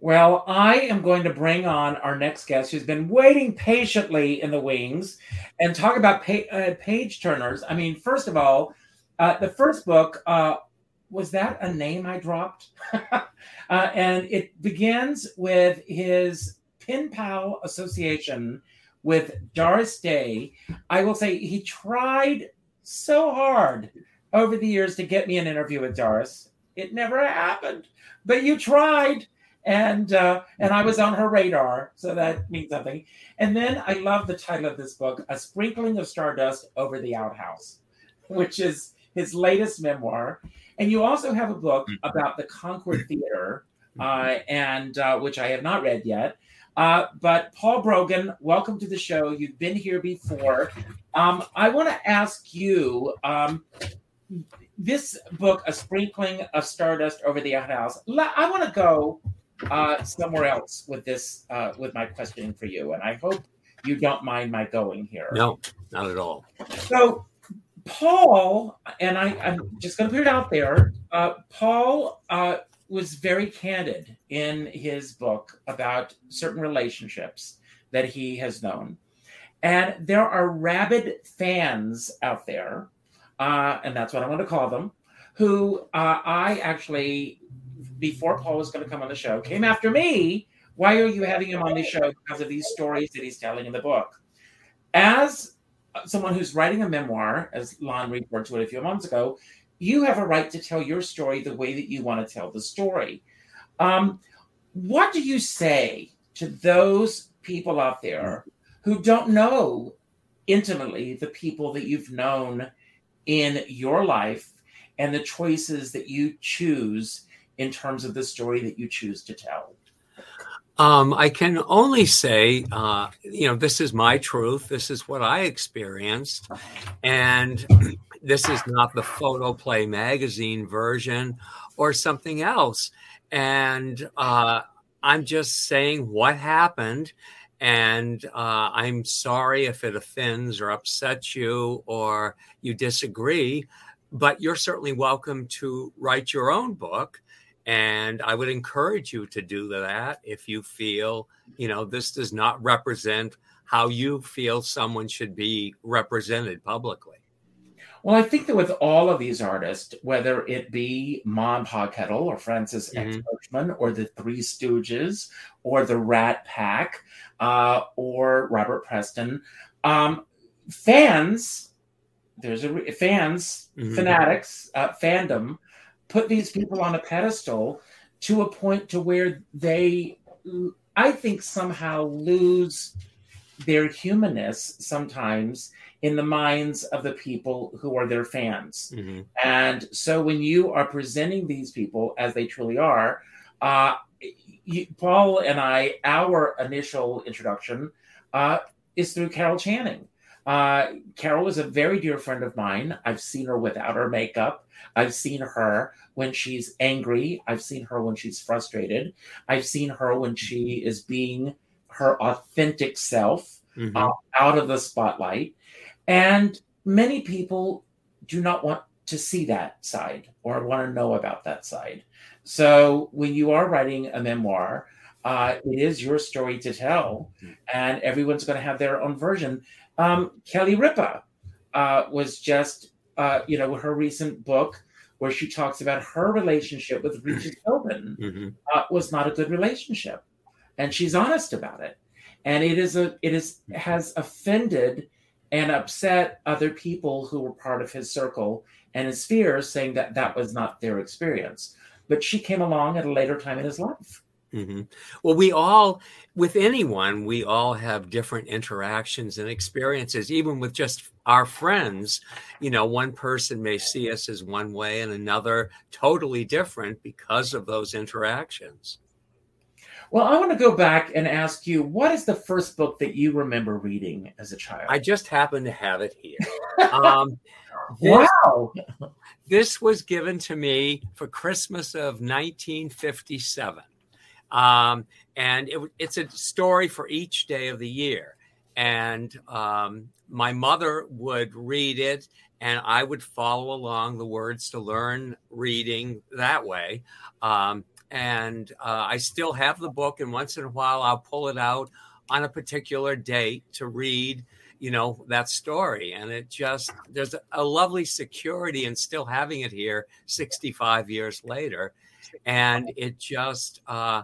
Well, I am going to bring on our next guest who's been waiting patiently in the wings and talk about pa- uh, page turners. I mean, first of all, uh, the first book uh, was that a name I dropped? <laughs> Uh, and it begins with his pen pal association with Doris Day. I will say he tried so hard over the years to get me an interview with Doris. It never happened, but you tried and uh, and I was on her radar, so that means something. And then I love the title of this book, "A Sprinkling of Stardust Over the Outhouse," which is his latest memoir. And you also have a book about the Concord <laughs> Theater, uh, and uh, which I have not read yet. Uh, but Paul Brogan, welcome to the show. You've been here before. Um, I want to ask you. Um, this book, A Sprinkling of Stardust Over the Outhouse, I want to go uh, somewhere else with this uh, with my question for you, and I hope you don't mind my going here. No, not at all. So, Paul, and I, I'm just going to put it out there. Uh, Paul uh, was very candid in his book about certain relationships that he has known, and there are rabid fans out there, uh, and that's what I want to call them, who uh, I actually before Paul was going to come on the show, came after me. Why are you having him on the show? Because of these stories that he's telling in the book. As someone who's writing a memoir, as Lon referred to it a few months ago, you have a right to tell your story the way that you want to tell the story. Um, what do you say to those people out there who don't know intimately the people that you've known in your life and the choices that you choose in terms of the story that you choose to tell? Um, I can only say, uh, you know, this is my truth. This is what I experienced. And this is not the Photoplay magazine version or something else. And uh, I'm just saying what happened. And uh, I'm sorry if it offends or upsets you or you disagree, but you're certainly welcome to write your own book and I would encourage you to do that if you feel, you know, this does not represent how you feel someone should be represented publicly. Well, I think that with all of these artists, whether it be Mom Kettle or Francis mm-hmm. X. Bushman or the Three Stooges or the Rat Pack uh, or Robert Preston, um, fans, there's a fans, mm-hmm. fanatics, uh, fandom put these people on a pedestal to a point to where they, I think, somehow lose their humanness sometimes in the minds of the people who are their fans. Mm-hmm. And so when you are presenting these people as they truly are, uh, you, Paul and I, our initial introduction uh, is through Carol Channing. Uh, Carol is a very dear friend of mine. I've seen her without her makeup. I've seen her when she's angry. I've seen her when she's frustrated. I've seen her when she is being her authentic self mm-hmm. uh, out of the spotlight. And many people do not want to see that side or want to know about that side. So when you are writing a memoir, uh, it is your story to tell, mm-hmm. and everyone's going to have their own version. Um, Kelly Ripa uh, was just, uh, you know, her recent book where she talks about her relationship with Regis <clears throat> Philbin mm-hmm. uh, was not a good relationship, and she's honest about it. And it is a, it is has offended and upset other people who were part of his circle and his sphere, saying that that was not their experience. But she came along at a later time in his life Mm-hmm. Well, we all, with anyone, we all have different interactions and experiences, even with just our friends. You know, one person may see us as one way and another totally different because of those interactions. Well, I want to go back and ask you what is the first book that you remember reading as a child? I just happen to have it here. <laughs> um, this, wow. This was given to me for Christmas of 1957. Um, and it, it's a story for each day of the year. And um, my mother would read it, and I would follow along the words to learn reading that way. Um, and uh, I still have the book, and once in a while I'll pull it out on a particular date to read you know that story and it just there's a lovely security in still having it here 65 years later and it just uh,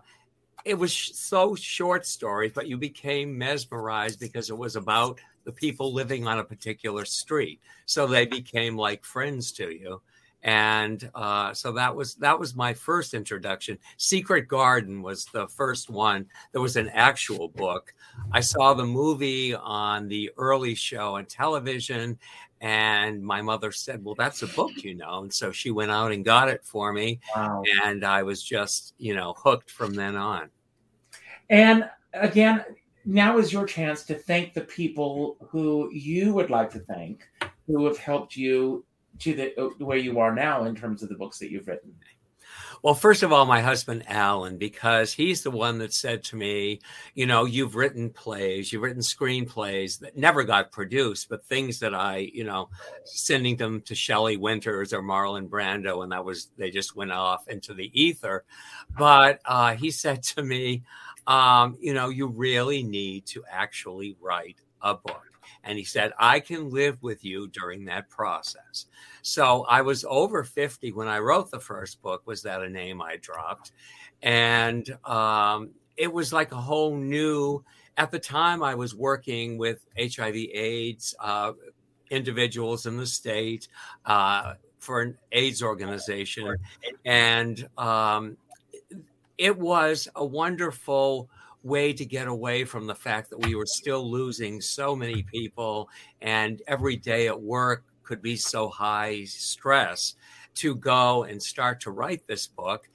it was so short stories, but you became mesmerized because it was about the people living on a particular street. So they became like friends to you. And uh, so that was that was my first introduction. Secret Garden was the first one. There was an actual book. I saw the movie on the early show on television, and my mother said, Well, that's a book, you know. And so she went out and got it for me. Wow. And I was just, you know, hooked from then on. And again, now is your chance to thank the people who you would like to thank who have helped you to the uh, where you are now in terms of the books that you've written. Well, first of all, my husband, Alan, because he's the one that said to me, you know, you've written plays, you've written screenplays that never got produced, but things that I, you know, sending them to Shelley Winters or Marlon Brando, and that was, they just went off into the ether. But uh, he said to me, um, you know, you really need to actually write a book. And he said, I can live with you during that process. So I was over 50 when I wrote the first book. Was that a name I dropped? And um, it was like a whole new, at the time, I was working with HIV AIDS uh, individuals in the state uh, for an AIDS organization. And um, it was a wonderful way to get away from the fact that we were still losing so many people and every day at work could be so high stress to go and start to write this book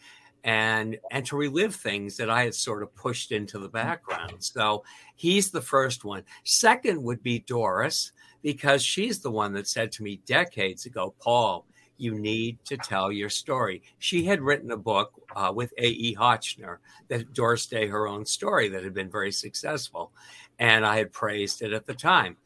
and and to relive things that I had sort of pushed into the mm. background. So he's the first one. Second would be Doris because she's the one that said to me decades ago, Paul, you need to tell your story. She had written a book uh, with A.E. Hotchner that Doris Day, her own story, that had been very successful. And I had praised it at the time.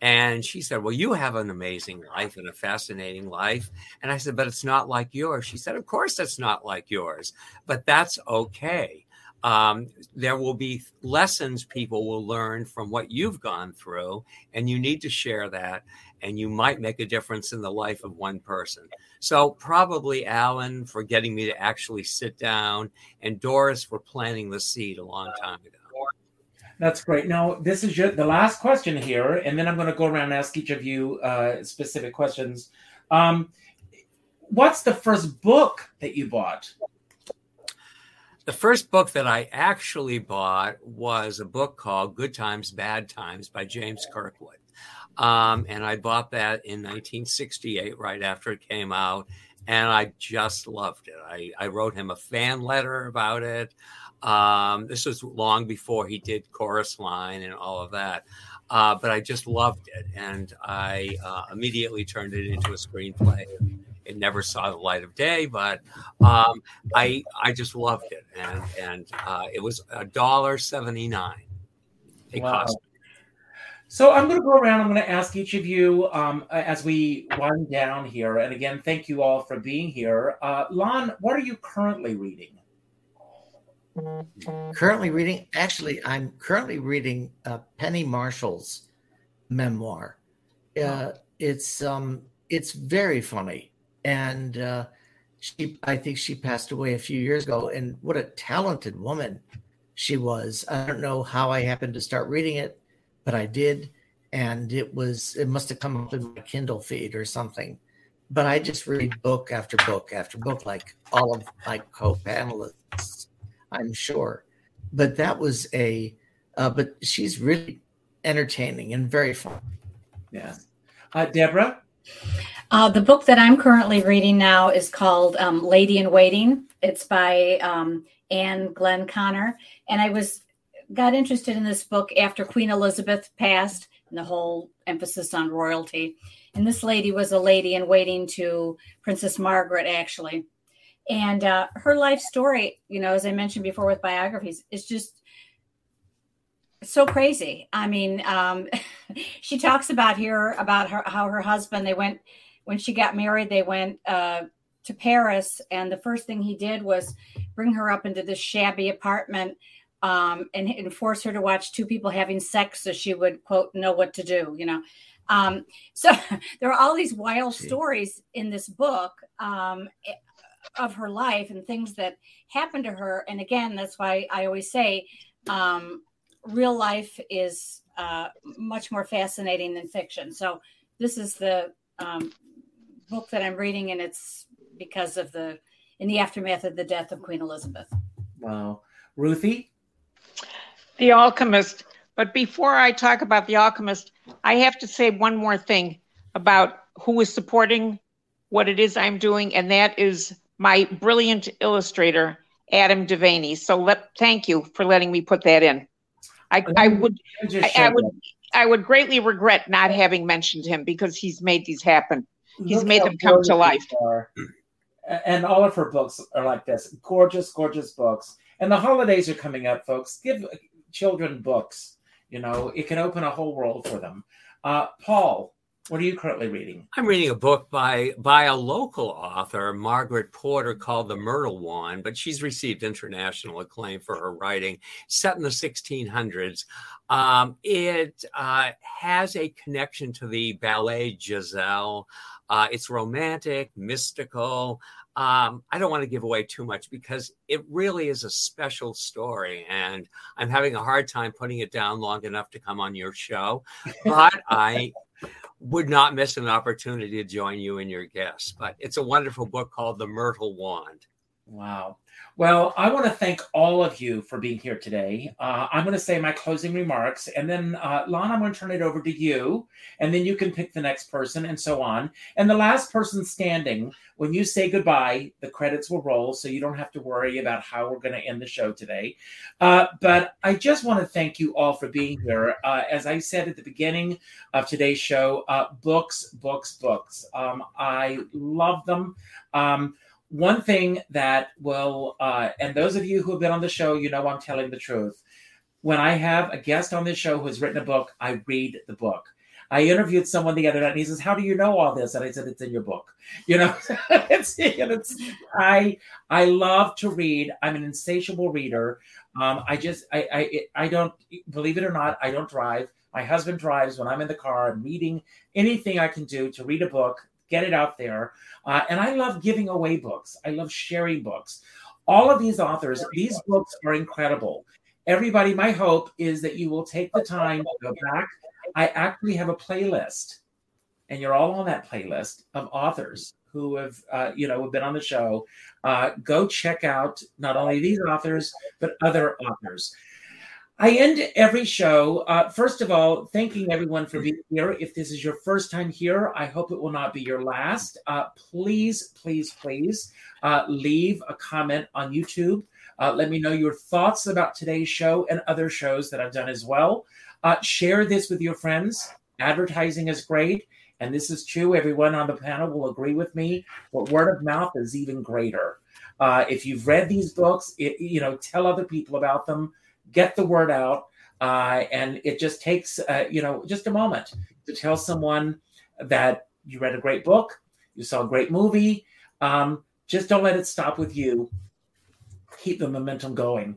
And she said, Well, you have an amazing life and a fascinating life. And I said, But it's not like yours. She said, Of course, it's not like yours, but that's okay. Um, there will be lessons people will learn from what you've gone through, and you need to share that and you might make a difference in the life of one person. So, probably Alan for getting me to actually sit down, and Doris for planting the seed a long time ago. That's great. Now, this is your, the last question here, and then I'm going to go around and ask each of you uh, specific questions. Um, what's the first book that you bought? The first book that I actually bought was a book called Good Times, Bad Times by James Kirkwood. Um, and I bought that in 1968, right after it came out. And I just loved it. I, I wrote him a fan letter about it. Um, this was long before he did Chorus Line and all of that. Uh, but I just loved it. And I uh, immediately turned it into a screenplay. It never saw the light of day, but um, I I just loved it, and and uh, it was a dollar seventy nine. It wow. cost so I'm going to go around. I'm going to ask each of you um, as we wind down here. And again, thank you all for being here. Uh, Lon, what are you currently reading? Currently reading. Actually, I'm currently reading uh, Penny Marshall's memoir. Uh, it's um, it's very funny, and uh, she. I think she passed away a few years ago. And what a talented woman she was. I don't know how I happened to start reading it but I did, and it was it must have come up in my Kindle feed or something. But I just read book after book after book, like all of my co-panelists, I'm sure. But that was a, uh, but she's really entertaining and very fun. Yeah, uh, Deborah. Uh, the book that I'm currently reading now is called um, Lady in Waiting. It's by um, Anne Glenconner, and I was got interested in this book after Queen Elizabeth passed and the whole emphasis on royalty. And this lady was a lady in waiting to Princess Margaret, actually. And uh, her life story, you know, as I mentioned before with biographies, is just so crazy. I mean, um, <laughs> she talks about here about her how her husband they went when she got married. They went uh, to Paris, and the first thing he did was bring her up into this shabby apartment um, and, and, force her to watch two people having sex so she would quote know what to do you know? Um, so <laughs> there are all these wild stories in this book um, of her life and things that happened to her. And again that's why i always say um, real life is uh, much more fascinating than fiction. So this is the um, book that i'm reading and it's because of the in the aftermath of the death of queen elizabeth. Wow. Ruthie the Alchemist. But before I talk about The Alchemist, I have to say one more thing about who is supporting what it is I'm doing, and that is my brilliant illustrator, Adam Devaney. So let thank you for letting me put that in. I, I would I, I, would I would greatly regret not having mentioned him because he's made these happen. He's Look made them come to life. And all of her books are like this. Gorgeous, gorgeous books. And the holidays are coming up, folks. Give children books. You know, it can open a whole world for them. Uh, Paul, what are you currently reading? I'm reading a book by by a local author, Margaret Porter, called The Myrtle Wand, but she's received international acclaim for her writing. Set in the 1600s, um, it uh, has a connection to the ballet Giselle. Uh, it's romantic, mystical. Um, I don't want to give away too much because it really is a special story, and I'm having a hard time putting it down long enough to come on your show. But <laughs> I would not miss an opportunity to join you and your guests. But it's a wonderful book called The Myrtle Wand. Wow. Well, I want to thank all of you for being here today. Uh, I'm going to say my closing remarks, and then uh, Lon, I'm going to turn it over to you, and then you can pick the next person, and so on. And the last person standing, when you say goodbye, the credits will roll, so you don't have to worry about how we're going to end the show today. Uh, but I just want to thank you all for being here. Uh, as I said at the beginning of today's show, uh, books, books, books. Um, I love them. Um, one thing that will, uh, and those of you who have been on the show, you know I'm telling the truth. When I have a guest on this show who has written a book, I read the book. I interviewed someone the other night, and he says, "How do you know all this?" And I said, "It's in your book." <laughs> You know, <laughs> it's, it's I I love to read. I'm an insatiable reader. Um, I just I, I I don't believe it or not. I don't drive. My husband drives when I'm in the car. I'm reading anything I can do to read a book get it out there. Uh, and I love giving away books. I love sharing books. All of these authors, these books are incredible. Everybody, my hope is that you will take the time to go back. I actually have a playlist, and you're all on that playlist of authors who have uh, you know have been on the show, uh, go check out not only these authors but other authors. I end every show, uh, first of all, thanking everyone for being here. If this is your first time here, I hope it will not be your last. Uh, please, please, please uh, leave a comment on YouTube. Uh, let me know your thoughts about today's show and other shows that I've done as well. Uh, share this with your friends. Advertising is great. And this is true. Everyone on the panel will agree with me. But word of mouth is even greater. Uh, if you've read these books, it, you know, tell other people about them get the word out. Uh, and it just takes, uh, you know, just a moment to tell someone that you read a great book, you saw a great movie. Um, just don't let it stop with you. Keep the momentum going.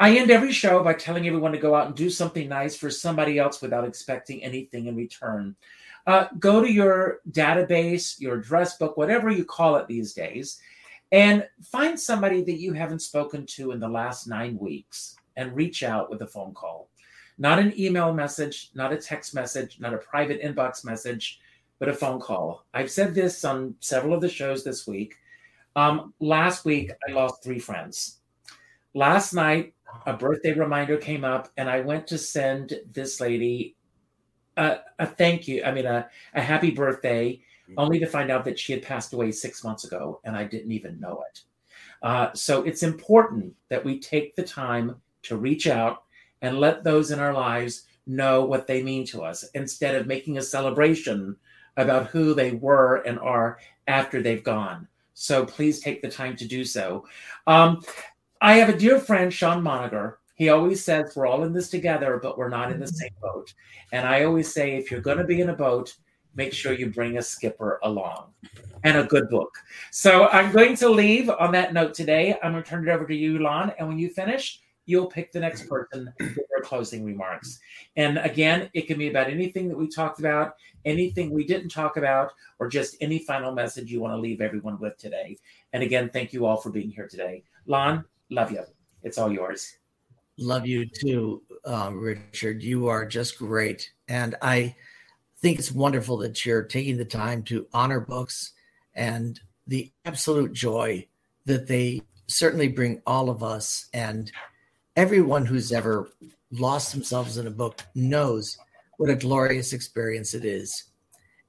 I end every show by telling everyone to go out and do something nice for somebody else without expecting anything in return. Uh, go to your database, your address book, whatever you call it these days, and find somebody that you haven't spoken to in the last nine weeks and reach out with a phone call. Not an email message, not a text message, not a private inbox message, but a phone call. I've said this on several of the shows this week. Um, last week, I lost three friends. Last night, a birthday reminder came up, and I went to send this lady a, a thank you. I mean, a, a happy birthday, only to find out that she had passed away six months ago, and I didn't even know it. Uh, so it's important that we take the time to reach out and let those in our lives know what they mean to us instead of making a celebration about who they were and are after they've gone. So please take the time to do so. Um, I have a dear friend, Sean Moniger. He always says we're all in this together, but we're not in the same boat. And I always say if you're going to be in a boat, make sure you bring a skipper along and a good book. So I'm going to leave on that note today. I'm going to turn it over to you, Lon. And when you finish, you'll pick the next person for their closing remarks. And again, it can be about anything that we talked about, anything we didn't talk about, or just any final message you want to leave everyone with today. And again, thank you all for being here today. Lon, love you. It's all yours. Love you too, uh, Richard. You are just great. And I think it's wonderful that you're taking the time to honor books and the absolute joy that they certainly bring all of us. And everyone who's ever lost themselves in a book knows what a glorious experience it is.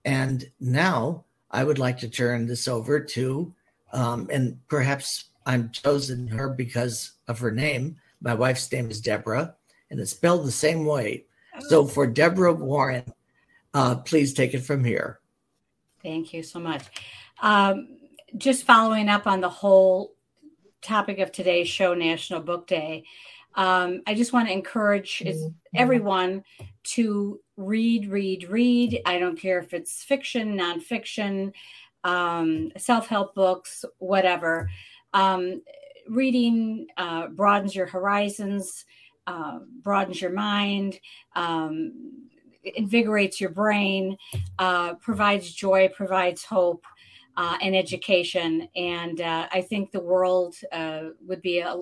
And now I would like to turn this over to, um, and perhaps I'm chosen her because of her name. My wife's name is Debra, and it's spelled the same way. So for Debra Warren, uh, please take it from here. Thank you so much. Um, just following up on the whole topic of today's show, National Book Day um, I just want to encourage mm-hmm. everyone to read, read, read. I don't care if it's fiction, nonfiction, um, self help books, whatever. Um, reading uh, broadens your horizons, uh, broadens your mind, um, invigorates your brain, uh, provides joy, provides hope. Uh, and education, and uh, I think the world uh, would be a,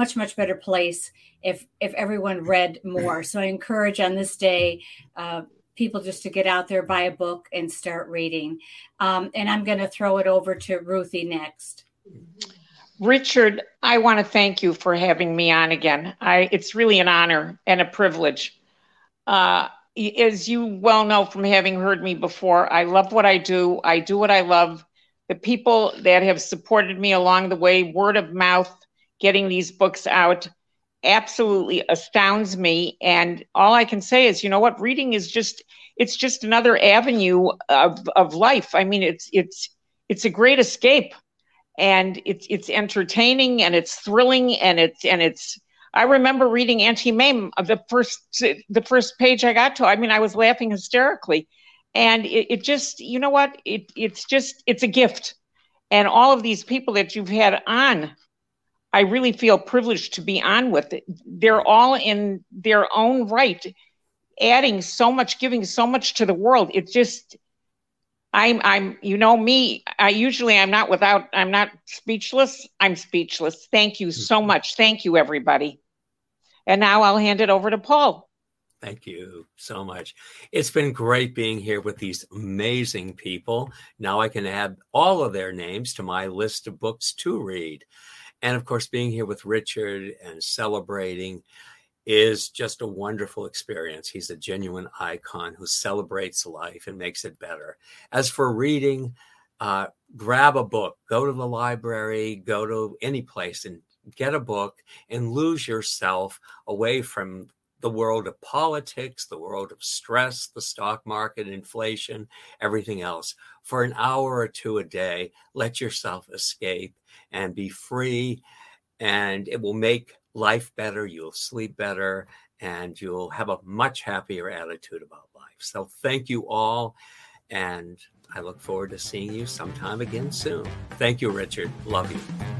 much much better place if if everyone read more. So I encourage on this day. Uh, people just to get out there, buy a book, and start reading. Um, and I'm going to throw it over to Ruthie next. Richard, I want to thank you for having me on again. I, it's really an honor and a privilege. Uh, as you well know from having heard me before, I love what I do. I do what I love. The people that have supported me along the way, word of mouth, getting these books out absolutely astounds me. And all i can say is you know what? Reading is just it's just another avenue of, of life. I mean it's it's it's a great escape. And it's it's entertaining and it's thrilling and it's and it's i remember reading auntie mame the first the first page i got to i mean i was laughing hysterically. And it, it just you know what? It it's just it's a gift. And all of these people that you've had on I really feel privileged to be on with it. They're all in their own right, adding so much, giving so much to the world. It just, I'm, I'm, you know me. I usually I'm not without, I'm not speechless. I'm speechless. Thank you so mm-hmm. much. Thank you, everybody. And now I'll hand it over to Paul. Thank you so much. It's been great being here with these amazing people. Now I can add all of their names to my list of books to read. And of course, being here with Richard and celebrating is just a wonderful experience. He's a genuine icon who celebrates life and makes it better. As for reading, uh, grab a book, go to the library, go to any place and get a book and lose yourself away from the world of politics, the world of stress, the stock market, inflation, everything else. For an hour or two a day, let yourself escape and be free, and it will make life better. You'll sleep better, and you'll have a much happier attitude about life. So, thank you all, and I look forward to seeing you sometime again soon. Thank you, Richard. Love you.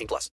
18 plus.